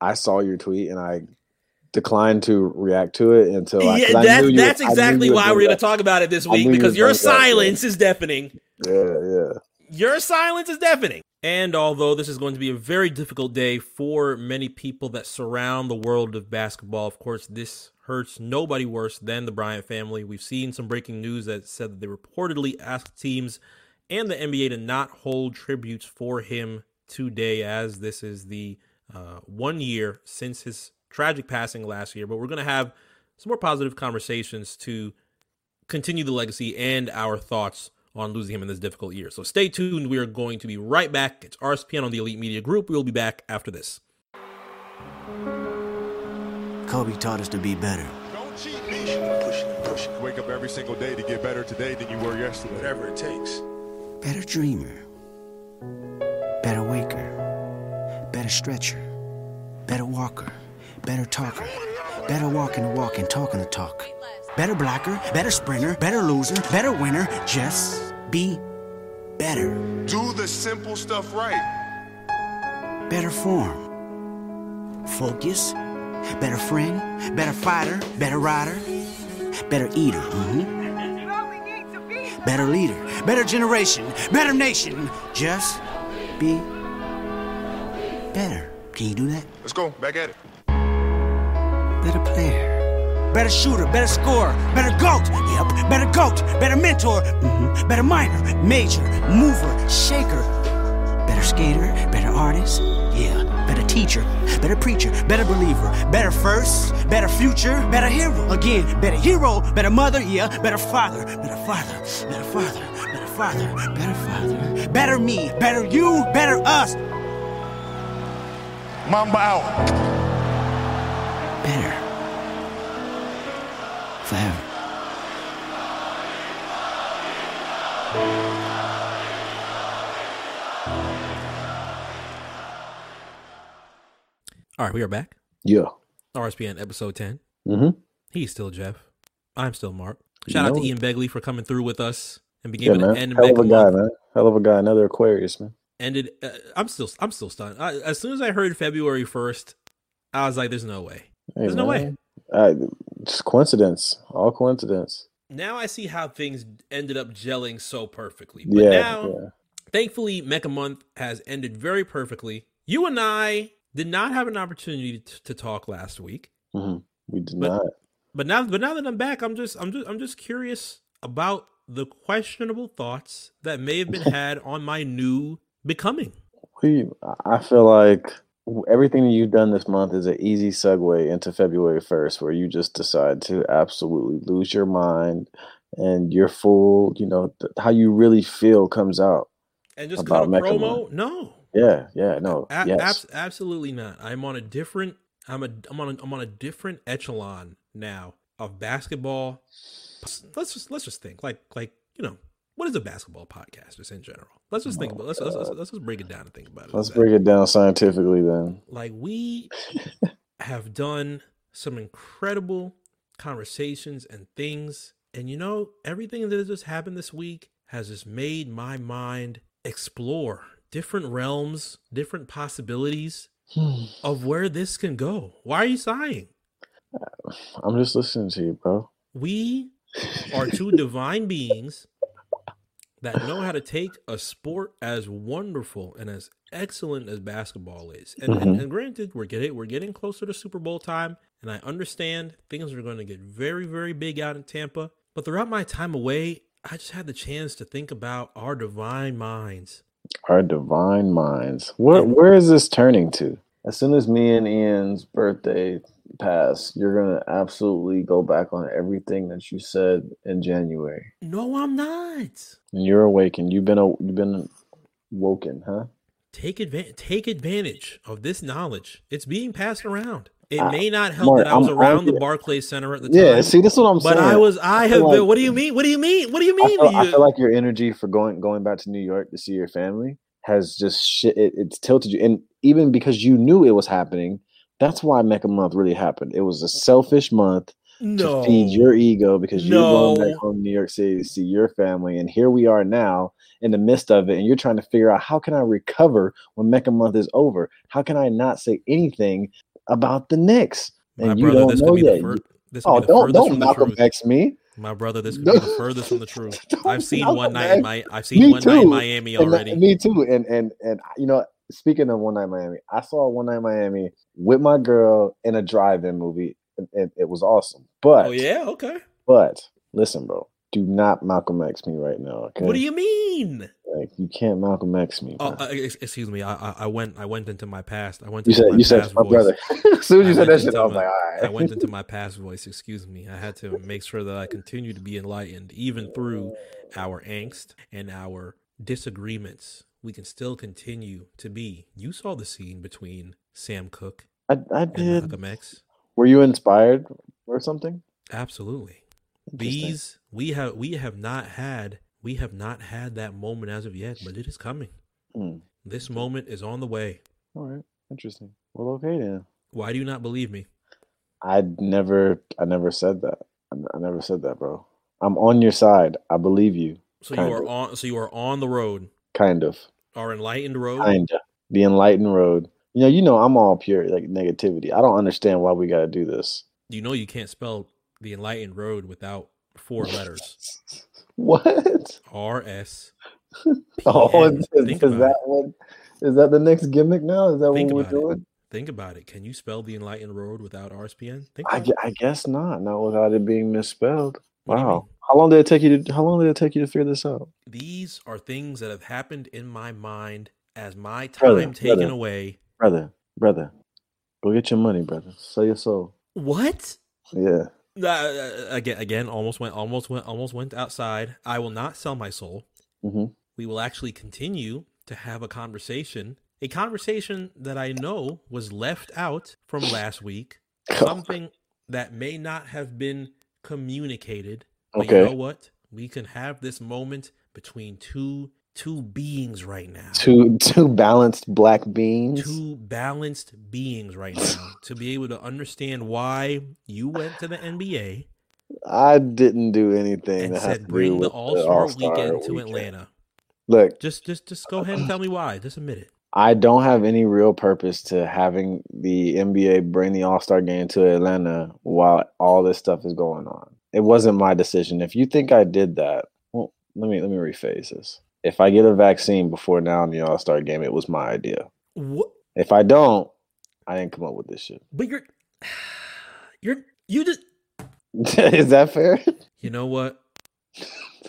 I saw your tweet and I declined to react to it until I, yeah, that's, that's exactly why we're going to talk about it this week because your silence is deafening. Yeah, yeah. Your silence is deafening. And although this is going to be a very difficult day for many people that surround the world of basketball, of course, this hurts nobody worse than the Bryant family. We've seen some breaking news that said that they reportedly asked teams and the NBA to not hold tributes for him today, as this is the uh, one year since his tragic passing last year. But we're going to have some more positive conversations to continue the legacy and our thoughts on losing him in this difficult year. So stay tuned. We are going to be right back. It's RSPN on the Elite Media Group. We'll be back after this. Kobe taught us to be better. Don't cheat me. Pushing and pushing. Wake up every single day to get better today than you were yesterday. Whatever it takes. Better dreamer. Better waker better stretcher, better walker, better talker, better walking the walk and talking the talk, better blocker, better sprinter, better loser, better winner. Just be better. Do the simple stuff right. Better form, focus, better friend, better fighter, better rider, better eater. Mm-hmm. Better leader, better generation, better nation. Just be better. Can you do that? Let's go. Back at it. Better player. Better shooter, better scorer, better GOAT, yep, better GOAT, better mentor, mm-hmm. better minor, major, mover, shaker, better skater, better artist, yeah, better teacher, better preacher, better believer, better first, better future, better hero, again, better hero, better mother, yeah, better father, better father, better father, better father, better father, better me, better you, better us. Mamba out. Better. Forever. All right, we are back. Yeah. RSPN episode 10. Mm-hmm. He's still Jeff. I'm still Mark. Shout you out to Ian Begley for coming through with us and being able to end Hell of a guy, man. Hell of a guy. Another Aquarius, man ended. Uh, I'm still I'm still stunned. I, as soon as I heard February first, I was like, "There's no way. There's hey, no way." Uh, it's coincidence. All coincidence. Now I see how things ended up gelling so perfectly. But yeah, now, yeah. thankfully, Mecca Month has ended very perfectly. You and I did not have an opportunity to, to talk last week. Mm-hmm. We did but, not. But now, but now that I'm back, I'm just, I'm just, I'm just curious about the questionable thoughts that may have been had on my new becoming? I feel like everything that you've done this month is an easy segue into February 1st, where you just decide to absolutely lose your mind and your full, you know, th- how you really feel comes out. And just about cut a promo? No. Yeah, yeah, no. A- yes. Ab- absolutely not. I'm on a different I'm a I'm on a, I'm on a different echelon now of basketball. Let's just let's just think like like, you know, what is a basketball podcast just in general? Let's just think about let's, let's, let's, let's just break it down and think about it. Let's break it down scientifically then. Like we have done some incredible conversations and things, and you know everything that has just happened this week has just made my mind explore different realms, different possibilities of where this can go. Why are you sighing? I'm just listening to you, bro. We are two divine beings that know how to take a sport as wonderful and as excellent as basketball is. And, and, Mhm. and granted, we're getting we're getting closer to Super Bowl time, and I understand things are going to get very very big out in Tampa. But throughout my time away, I just had the chance to think about our divine minds. Our divine minds. Where where is this turning to? As soon as me and Ian's birthday pass, you're gonna absolutely go back on everything that you said in January. No, I'm not. And you're awakened. You've been a, you've been woken, huh? Take advantage. Take advantage of this knowledge. It's being passed around. It may not help Mark, that I was I'm around the Barclays Center at the Yeah, time. Yeah, see, this is what I'm but saying. I was. I, I have feel been. like- What do you mean? What do you mean? What do you I mean? feel, I You- feel like your energy for going going back to New York to see your family has just shit. It, it's tilted you, and even because you knew it was happening, that's why Mecca Month really happened. It was a selfish month no. to feed your ego because you're going back home to New York City to see your family, and here we are now in the midst of it, and you're trying to figure out how can I recover when Mecca Month is over? How can I not say anything about the Knicks? My And you brother, don't this know could be yet. the fur- this could Oh, don't don't Malcolm. X me. My brother, this could be the furthest from the truth. I've seen one night in my. I've seen Me one night in too. Miami And already. me too. And and and you know, speaking of one night Miami, I saw one night Miami with my girl in a drive-in movie, and, and it was awesome. But oh yeah. Okay. but listen, bro, do not Malcolm X me right now. Okay, What do you mean? like you can't Malcolm X me. Oh, uh, excuse me. I, I I went. I went into my past. I went. you said my you said my voice. brother. as soon as I you said that shit, I was my- like, all right. I went into my past voice. Excuse me. I had to make sure that I continue to be enlightened, even through our angst and our disagreements. We can still continue to be. You saw the scene between Sam Cooke. I, I and did. Were you inspired or something? Absolutely. These we have we have not had we have not had that moment as of yet, but it is coming. Hmm. This moment is on the way. All right, interesting. Well, okay then. Why do you not believe me? I never, I never said that. I, never said that, bro. I'm on your side. I believe you. So you are of. on so you are on the road, Kind of. our enlightened road. Kinda. The enlightened road. You know, you know, I'm all pure like negativity. I don't understand why we got to do this. You know you can't spell the enlightened road without four letters. What? R S. Oh, is, is, Think is that what? Is that the next gimmick now? Is that Think what we're about it. doing? Think about it. Can you spell the enlightened road without RSPN? Think I, about gue- it. I guess not. Not without it being misspelled. What do you Wow. How long did it take you to? How long did it take you to figure this out? These are things that have happened in my mind as my Brother, time taken brother. away. brother, brother, go get your money, brother. Sell your soul. What? Yeah. Uh, again, again, almost went, almost went, almost went outside. I will not sell my soul. hmm We will actually continue to have a conversation, a conversation that I know was left out from last week, something that may not have been communicated. But Okay. you know what? We can have this moment between two two beings right now. Two two balanced black beans. two balanced beings right now to be able to understand why you went to the NBA I didn't do anything and said bring the All Star All-Star weekend to. Atlanta. Look, Just just just go ahead and tell me why. Just admit it. I don't have any real purpose to having the NBA bring the All Star game to Atlanta while all this stuff is going on. It wasn't my decision. If you think I did that, well, let me let me rephrase this. If I get a vaccine before now in the All Star game, it was my idea. What? If I don't, I didn't come up with this shit. But you're you're you just is that fair? you know what?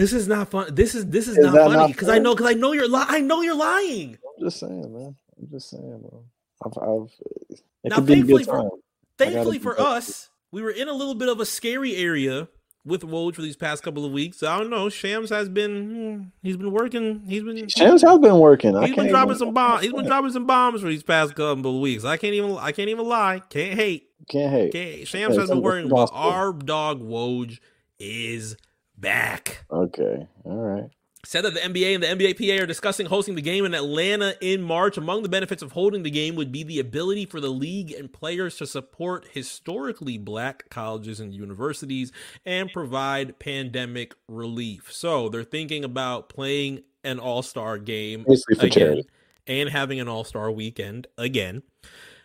This is not fun. This is this is, Is not funny because I know because I know you're li- I know you're lying. I'm just saying, man. I'm just saying, bro. I've, I've it Now, could be a thankfully good for- Thankfully for careful. us, we were in a little bit of a scary area with Woj for these past couple of weeks. I don't know. Shams has been hmm, he's been working. He's been Shams has been working. I He's can't been dropping even- some bombs. He's been dropping some bombs for these past couple of weeks. I can't even. I can't even lie. Can't hate. Can't hate. Can't. Shams Yeah, has been working, but our dog Woj is back. Okay. All right. said that the NBA and the NBAPA are discussing hosting the game in Atlanta in March. Among the benefits of holding the game would be the ability for the league and players to support historically black colleges and universities and provide pandemic relief. So they're thinking about playing an all star game again charity. and having an all star weekend again.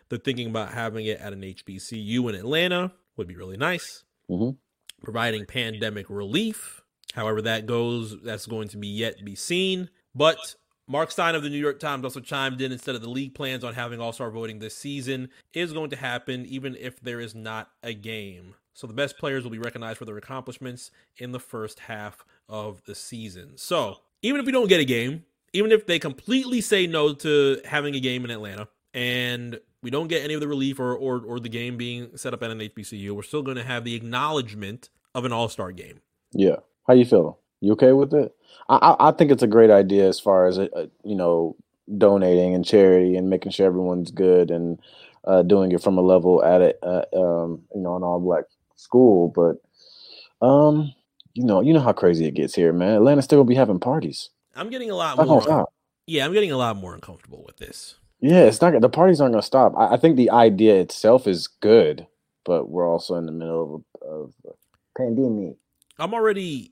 They're thinking about having it at an HBCU in Atlanta, would be really nice. Mhm. Providing pandemic relief. However, that goes, that's going to be yet to be seen. But Mark Stein of the New York Times also chimed in instead of the league plans on having all star voting this season is going to happen even if there is not a game. So the best players will be recognized for their accomplishments in the first half of the season. So even if we don't get a game, even if they completely say no to having a game in Atlanta and we don't get any of the relief or, or, or the game being set up at an HBCU, we're still going to have the acknowledgement of an all star game. Yeah. How you feeling? You okay with it? I I, I think it's a great idea as far as uh, uh, you know donating and charity and making sure everyone's good and uh, doing it from a level at it, uh, um, you know, an all black school. But um, you know, you know how crazy it gets here, man. Atlanta's still gonna be having parties. I'm getting a lot more. Yeah, I'm getting a lot more uncomfortable with this. Yeah, it's not. The parties aren't gonna stop. I, I think the idea itself is good, but we're also in the middle of, of a pandemic. I'm already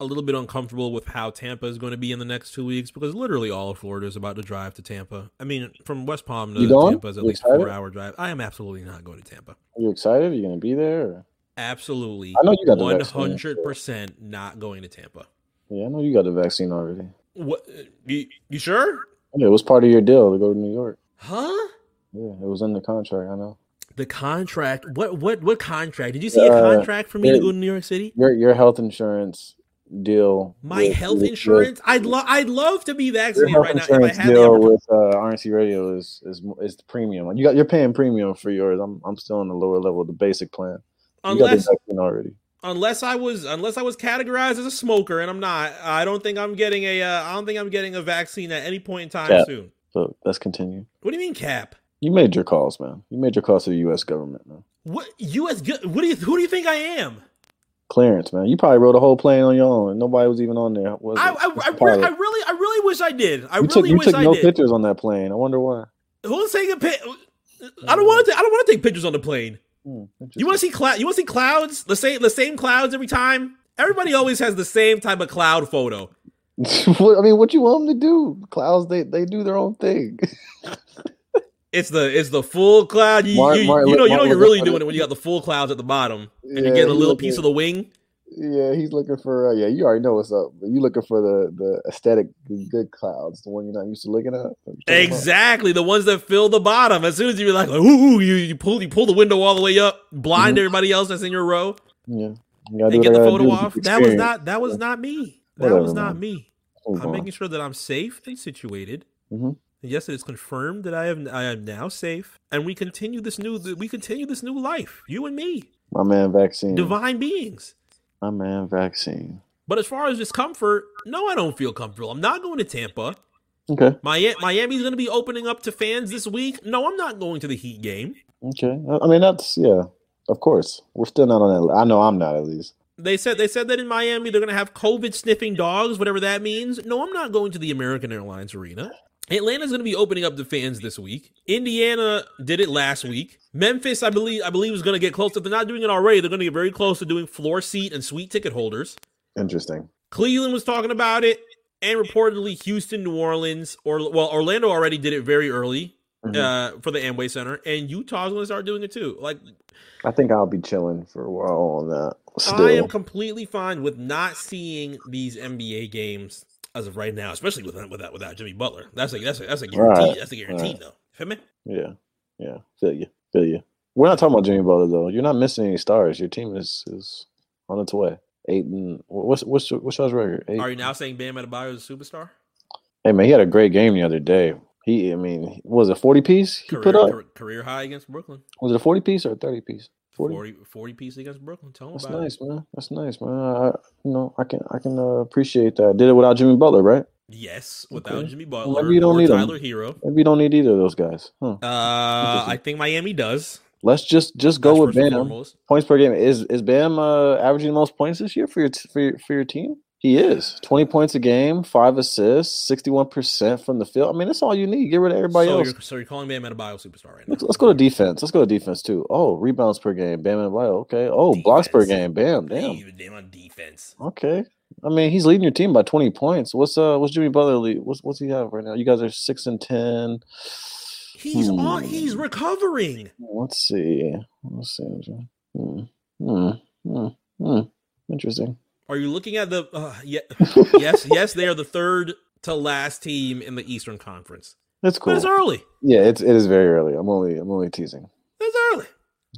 a little bit uncomfortable with how Tampa is going to be in the next two weeks because literally all of Florida is about to drive to Tampa. I mean, from West Palm to Tampa is at You least excited? four hour drive. I am absolutely not going to Tampa. Are you excited? Are you gonna be there? Or? Absolutely, I know you got the one vaccine, hundred percent not going to Tampa. Yeah, I know you got the vaccine already. What? Uh, you, you sure? Yeah, it was part of your deal to go to New York. Huh? Yeah, it was in the contract. I know. The contract? What? What? What contract? Did you see a Uh, contract for me to go to New York City? Your your health insurance deal. My with- health with- insurance? I'd love. I'd love to be vaccinated right now if I insurance had deal with uh, RNC Radio is is is the premium. You got you're paying premium for yours. I'm I'm still on the lower level, the basic plan. You got the vaccine already. Unless I was unless I was categorized as a smoker, and I'm not. I don't think I'm getting a. Uh, I don't think I'm getting a vaccine at any point in time Cap. soon. So let's continue. What do you mean, Cap? You made your calls, man. You made your calls to the U.S. government, man. What U.S. go- What do you? Who do you think I am? Clearance, man. You probably rode a whole plane on your own, and nobody was even on there. Was I? I, I, re- I really, I really wish I did. I you really took, you wish took I no did. pictures on that plane. I wonder why. Who's taking a pic? I don't want to. I don't want to take pictures on the plane. Hmm, You want to see cloud? You want to see clouds? The same, the same clouds every time. Everybody always has the same type of cloud photo. what, I mean, what you want them to do? Clouds, they they do their own thing. It's the it's the full cloud. You, you, you know you know you're really at doing it. when you got the full clouds at the bottom and Yeah, you're getting a little piece of the wing. Yeah, he's looking for. Uh, yeah, you already know what's up. But you looking for the the aesthetic, the good clouds, the one you're not used to looking at. Exactly, the ones that fill the bottom. As soon as you're like, ooh, you, you pull you pull the window all the way up, blind Mhm. everybody else that's in your row, Yeah, You and get the photo off. That was not that was not me. That Whatever, was not man. me. I'm on. making sure that I'm safe and situated. Mm-hmm. And yes, it is confirmed that I am I am now safe, and we continue this new we continue this new life. You and me, My man, vaccine. divine beings. My man, vaccine. But as far as discomfort, no, I don't feel comfortable. I'm not going to Tampa. Okay, Mi- Miami's going to be opening up to fans this week. No, I'm not going to the Heat game. okay. I- I mean, that's yeah. Of course, we're still not on that. I know I'm not at least. They said they said that in Miami they're going to have COVID sniffing dogs, whatever that means. No, I'm not going to the American Airlines Arena. Atlanta's going to be opening up to fans this week. Indiana did it last week. Memphis, I believe, I believe is going to get close. If they're not doing it already, they're going to get very close to doing floor seat and suite ticket holders. Interesting. Cleveland was talking about it, and reportedly Houston, New Orleans, or well, Orlando already did it very early Mhm. uh, for the Amway Center, and Utah's going to start doing it too. Like I think I'll be chilling for a while on that. Still, I am completely fine with not seeing these NBA games as of right now, especially without without, without Jimmy Butler. That's a that's a that's a guarantee. Right, That's a guarantee, right. though. Feel me? yeah, yeah. Feel you, feel you. We're not talking about Jimmy Butler though. You're not missing any stars. Your team is is on its way. Eight and what's what's what's y'all's record? Eight. Are you now saying Bam Adebayo is a superstar? Hey man, he had a great game the other day. He, I mean, was it a forty piece he Career, put up? career high against Brooklyn. Was it a forty piece or a thirty piece? 40? 40, 40 piece against Brooklyn. Tell them That's about nice, man. That's nice, man. I, you know, I can I can uh, appreciate that. Did it without Jimmy Butler, right? Yes, without Okay. Jimmy Well, Butler maybe you don't need. Tyler Herro. Maybe you don't need either of those guys. Huh. Uh, I think Miami does. Let's just just go That's with Bam. Points per game is is Bam uh, averaging the most points this year for your t- for your, for your team? He is twenty points a game, five assists, sixty-one percent from the field. I mean, that's all you need. Get rid of everybody so else. You're, so you're calling Bam Adebayo superstar right now? Let's, let's go to defense. Let's go to defense too. Oh, rebounds per game, Bam Adebayo. Okay. Oh, blocks per game, Bam. Damn. even damn on defense. Okay. I mean, he's leading your team by twenty points. What's uh, what's Jimmy Butler lead? What's what's he have right now? You guys are six and ten. He's Hmm. on. He's recovering. Let's see. Let's see. Hmm. Hmm. Hmm. Hmm. Interesting. Are you looking at the? Uh, yeah, yes, yes. They are the third to last team in the Eastern Conference. That's But cool. it's early. Yeah, it's it is very early. I'm only I'm only teasing. It's early.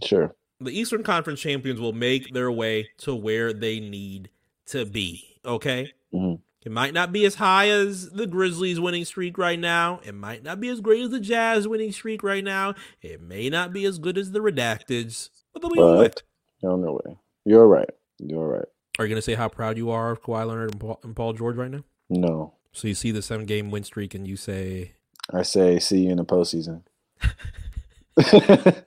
Sure. The Eastern Conference champions will make their way to where they need to be. Okay. Mhm. It might not be as high as the Grizzlies winning streak right now. It might not be as great as the Jazz winning streak right now. It may not be as good as the Redacteds, but they'll be on the way. But no, no way. You're right. You're right. Are you going to say how proud you are of Kawhi Leonard and Paul, and Paul George right now? No. So you see the seven game win streak and you say, I say see you in the postseason.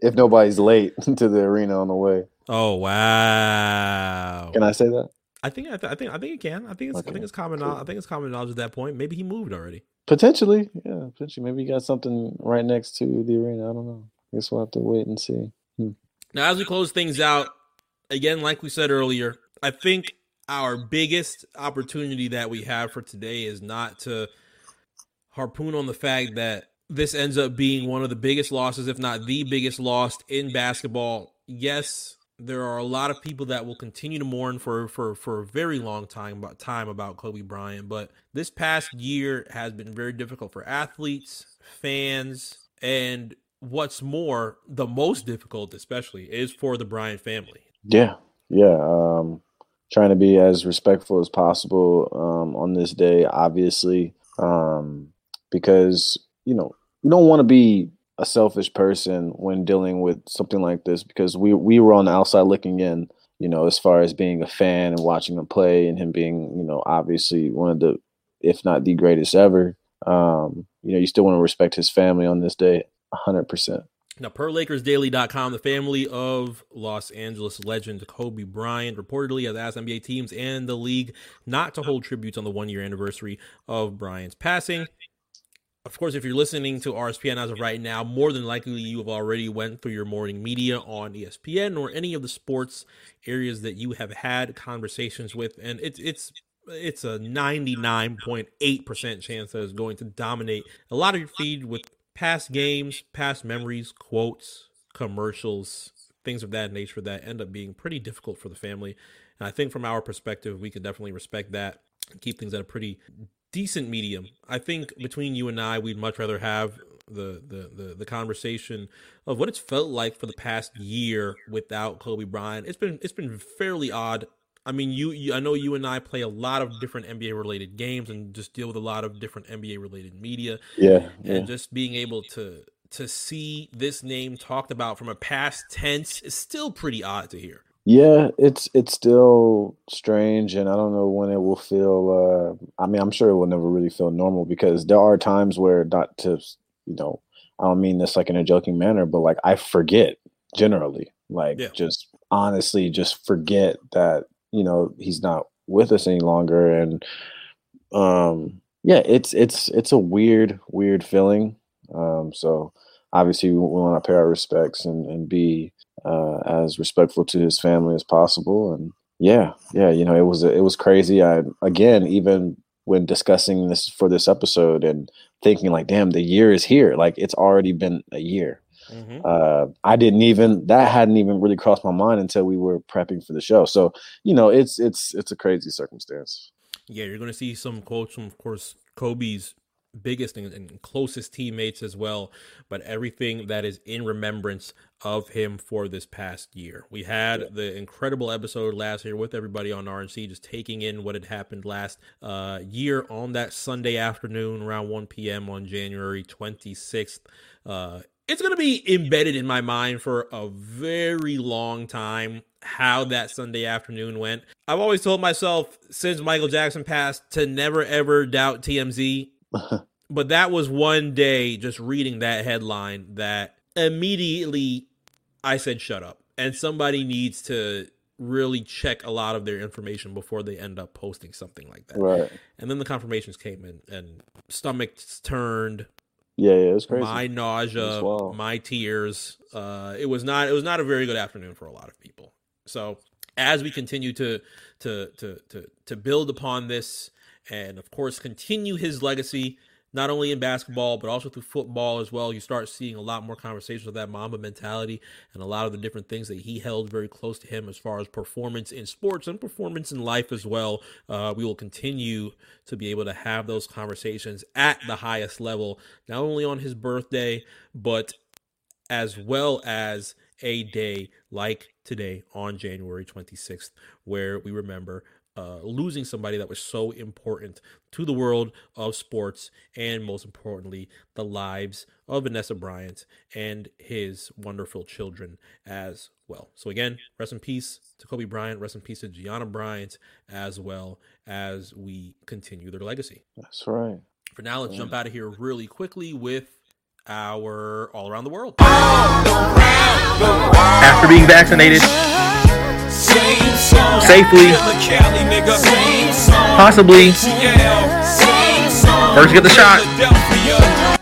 if nobody's late to the arena on the way. "Oh wow." Can I say that? I think I, th- I think I think it can. I think it's I think it's common. cool. I think it's common knowledge at that point. Maybe he moved already. Potentially. Yeah, potentially. Maybe you got something right next to the arena. I don't know. I guess we'll have to wait and see. Hmm. Now, as we close things out, again, like we said earlier, I think our biggest opportunity that we have for today is not to harpoon on the fact that this ends up being one of the biggest losses, if not the biggest loss in basketball. Yes, there are a lot of people that will continue to mourn for for for a very long time about time about Kobe Bryant, but this past year has been very difficult for athletes, fans, and what's more, the most difficult especially is for the Bryant family. Yeah. Yeah. Um trying to be as respectful as possible um on this day, obviously. Um because, you know, you don't want to be a selfish person when dealing with something like this because we we were on the outside looking in, you know, as far as being a fan and watching him play and him being, you know, obviously one of the if not the greatest ever. Um, you know, you still want to respect his family on this day 100%. Now, per LakersDaily.com, the family of Los Angeles legend Kobe Bryant reportedly has asked NBA teams and the league not to hold tributes on the one year anniversary of Bryant's passing. Of course, if you're listening to RSPN as of right now, more than likely you have already went through your morning media on ESPN or any of the sports areas that you have had conversations with, and it's it's it's a 99.8% chance that it's going to dominate a lot of your feed with past games, past memories, quotes, commercials, things of that nature that end up being pretty difficult for the family. And I think from our perspective, we could definitely respect that keep things at a pretty decent medium. I think between you and I, we'd much rather have the, the the the conversation of what it's felt like for the past year without Kobe Bryant. It's been it's been fairly odd. I mean, you, you I know you and I play a lot of different NBA related games and just deal with a lot of different NBA related media Yeah. yeah. and just being able to to see this name talked about from a past tense is still pretty odd to hear. Yeah, it's it's still strange, and I don't know when it will feel. Uh, I mean, I'm sure it will never really feel normal because there are times where, not to, you know, I don't mean this like in a joking manner, but like I forget generally, like Yeah. just honestly, just forget that you know he's not with us any longer, and um, yeah, it's it's it's a weird, weird feeling. Um, so obviously, we want to pay our respects and and be uh, as respectful to his family as possible. And yeah, yeah, you know, it was it was crazy. I again, even when discussing this for this episode and thinking like, damn, the year is here. Like it's already been a year. Uh, I didn't even that hadn't even really crossed my mind until we were prepping for the show. So you know, it's it's it's a crazy circumstance. Yeah, you're going to see some quotes from, of course, Kobe's biggest and, and closest teammates as well, but everything that is in remembrance of him for this past year. We had the incredible episode last year with everybody on RNC, just taking in what had happened last uh, year on that Sunday afternoon around 1 p.m. on January 26th. Uh, it's going to be embedded in my mind for a very long time how that Sunday afternoon went. I've always told myself since Michael Jackson passed to never ever doubt TMZ. but that was one day just reading that headline that immediately I said shut up. And somebody needs to really check a lot of their information before they end up posting something like that. Right. And then the confirmations came in, and stomachs turned, Yeah, yeah, it was crazy. my nausea, well. my tears. Uh, it was not. It was not a very good afternoon for a lot of people. So as we continue to to to to to build upon this, and of course continue his legacy, not only in basketball but also through football as well, you start seeing a lot more conversations of that Mamba mentality and a lot of the different things that he held very close to him as far as performance in sports and performance in life as well. Uh, we will continue to be able to have those conversations at the highest level, not only on his birthday, but as well as a day like today on January 26th, where we remember uh, losing somebody that was so important to the world of sports and most importantly, the lives of Vanessa Bryant and his wonderful children as well. So, again, rest in peace to Kobe Bryant, rest in peace to Gianna Bryant, as well as we continue their legacy. That's right. For now, let's jump out of here really quickly with our all around the world. After being vaccinated safely, possibly first get the shot.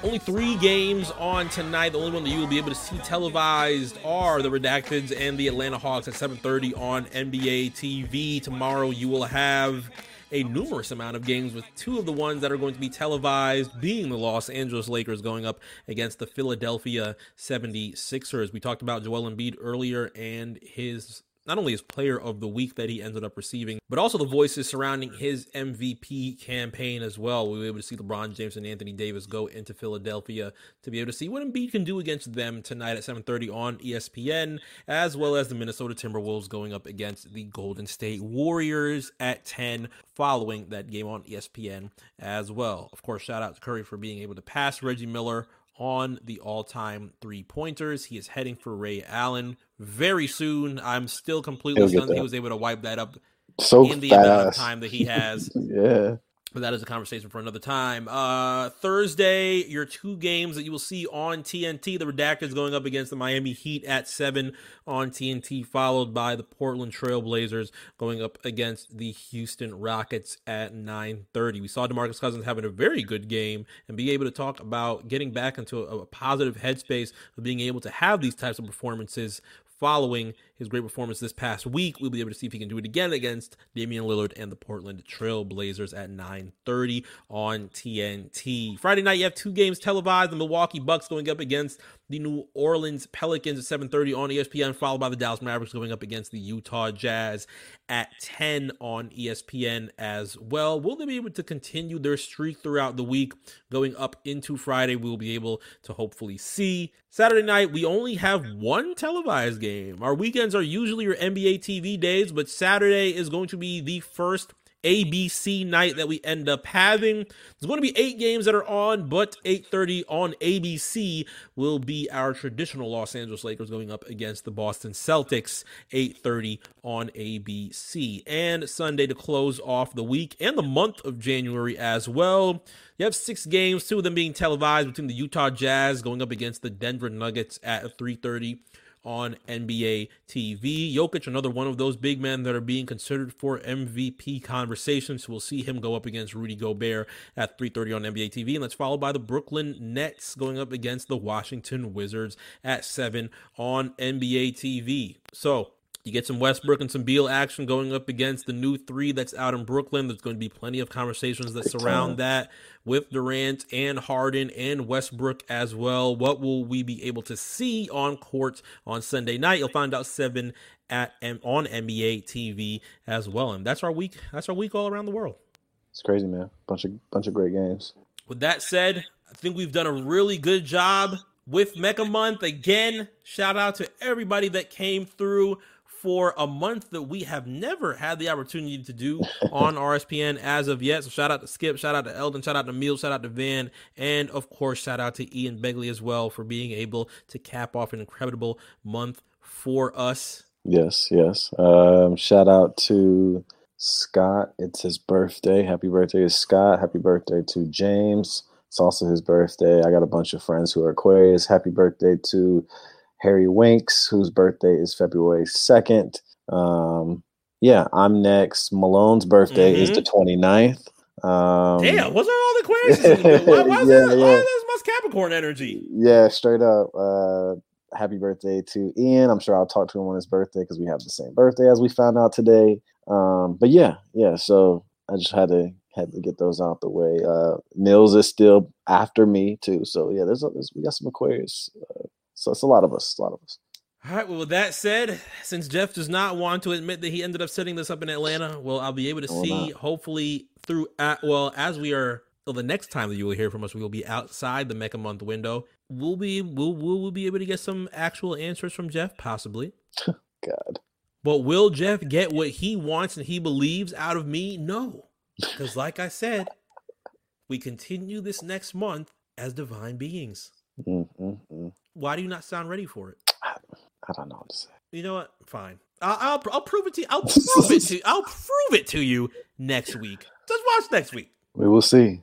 Only three games on tonight. The only one that you will be able to see televised are the Redacteds and the Atlanta Hawks at 7:30 on NBA TV. Tomorrow you will have a numerous amount of games with two of the ones that are going to be televised being the Los Angeles Lakers going up against the Philadelphia 76ers. We talked about Joel Embiid earlier and his not only his player of the week that he ended up receiving, but also the voices surrounding his MVP campaign as well. We were able to see LeBron James and Anthony Davis go into Philadelphia to be able to see what Embiid can do against them tonight at 7:30 on ESPN, as well as the Minnesota Timberwolves going up against the Golden State Warriors at 10 following that game on ESPN as well. Of course, shout out to Curry for being able to pass Reggie Miller on the all-time three pointers. He is heading for Ray Allen very soon. I'm still completely stunned he was able to wipe that up So in the amount of time that he has. yeah. But that is a conversation for another time. Uh, Thursday, your two games that you will see on TNT. The Redacteds going up against the Miami Heat at 7 on TNT, followed by the Portland Trailblazers going up against the Houston Rockets at 9.30. We saw DeMarcus Cousins having a very good game and be able to talk about getting back into a, a positive headspace of being able to have these types of performances following his great performance this past week. We'll be able to see if he can do it again against Damian Lillard and the Portland Trail Blazers at 9:30 on TNT. Friday night, you have two games televised. The Milwaukee Bucks going up against the New Orleans Pelicans at 7:30 on ESPN, followed by the Dallas Mavericks going up against the Utah Jazz at 10 on ESPN as well. Will they be able to continue their streak throughout the week going up into Friday? We'll be able to hopefully see. Saturday night, we only have one televised game. Our weekends are usually your NBA TV days, but Saturday is going to be the first ABC night that we end up having. There's going to be eight games that are on, but 8:30 on ABC will be our traditional Los Angeles Lakers going up against the Boston Celtics. 8:30 on ABC and Sunday to close off the week and the month of January as well. You have six games, two of them being televised between the Utah Jazz going up against the Denver Nuggets at 3:30 on NBA TV. Jokic, another one of those big men that are being considered for MVP conversations. So we'll see him go up against Rudy Gobert at 3:30 on NBA TV, and that's followed by the Brooklyn Nets going up against the Washington Wizards at 7 on NBA TV. So you get some Westbrook and some Beal action going up against the new three that's out in Brooklyn. There's going to be plenty of conversations that surround that with Durant and Harden and Westbrook as well. What will we be able to see on court on Sunday night? You'll find out seven at on NBA TV as well. And that's our week. That's our week all around the world. It's crazy, man. Bunch of bunch of great games. With that said, I think we've done a really good job with Mecca Month. Again, shout out to everybody that came through for a month that we have never had the opportunity to do on RSPN as of yet. So shout out to Skip, shout out to Eldon, shout out to Meal, shout out to Van, and of course, shout out to Ian Begley as well for being able to cap off an incredible month for us. Yes, yes. Um, shout out to Scott. It's his birthday. Happy birthday to Scott. Happy birthday to James. It's also his birthday. I got a bunch of friends who are Aquarius. Happy birthday to Harry Winks, whose birthday is February 2nd. Um, yeah, I'm next. Malone's birthday is the 29th. Um, Damn, what's all the Aquarius? Why, why, is Yeah, there, why is much Capricorn energy? Yeah, straight up. Uh, happy birthday to Ian. I'm sure I'll talk to him on his birthday because we have the same birthday as we found out today. Um, but yeah, yeah. So I just had to had to get those out the way. Uh, Mills is still after me too. So yeah, there's, there's we got some Aquarius. Uh, so it's a lot of us. A lot of us. All right. Well, with that said, since Jeff does not want to admit that he ended up setting this up in Atlanta, well, I'll be able to will see, not. hopefully, through, at, well, as we are, well, the next time that you will hear from us, we will be outside the Mecca Month window. We'll be, we'll, we'll, we'll be able to get some actual answers from Jeff, possibly. God. But will Jeff get what he wants and he believes out of me? No. Because, like I said, we continue this next month as divine beings. Mm, mm, mm. Why do you not sound ready for it? I don't know what to say. You know what? Fine. I'll, I'll I'll prove it to you. I'll prove it to I'll prove it to you next week. Just watch next week. We will see.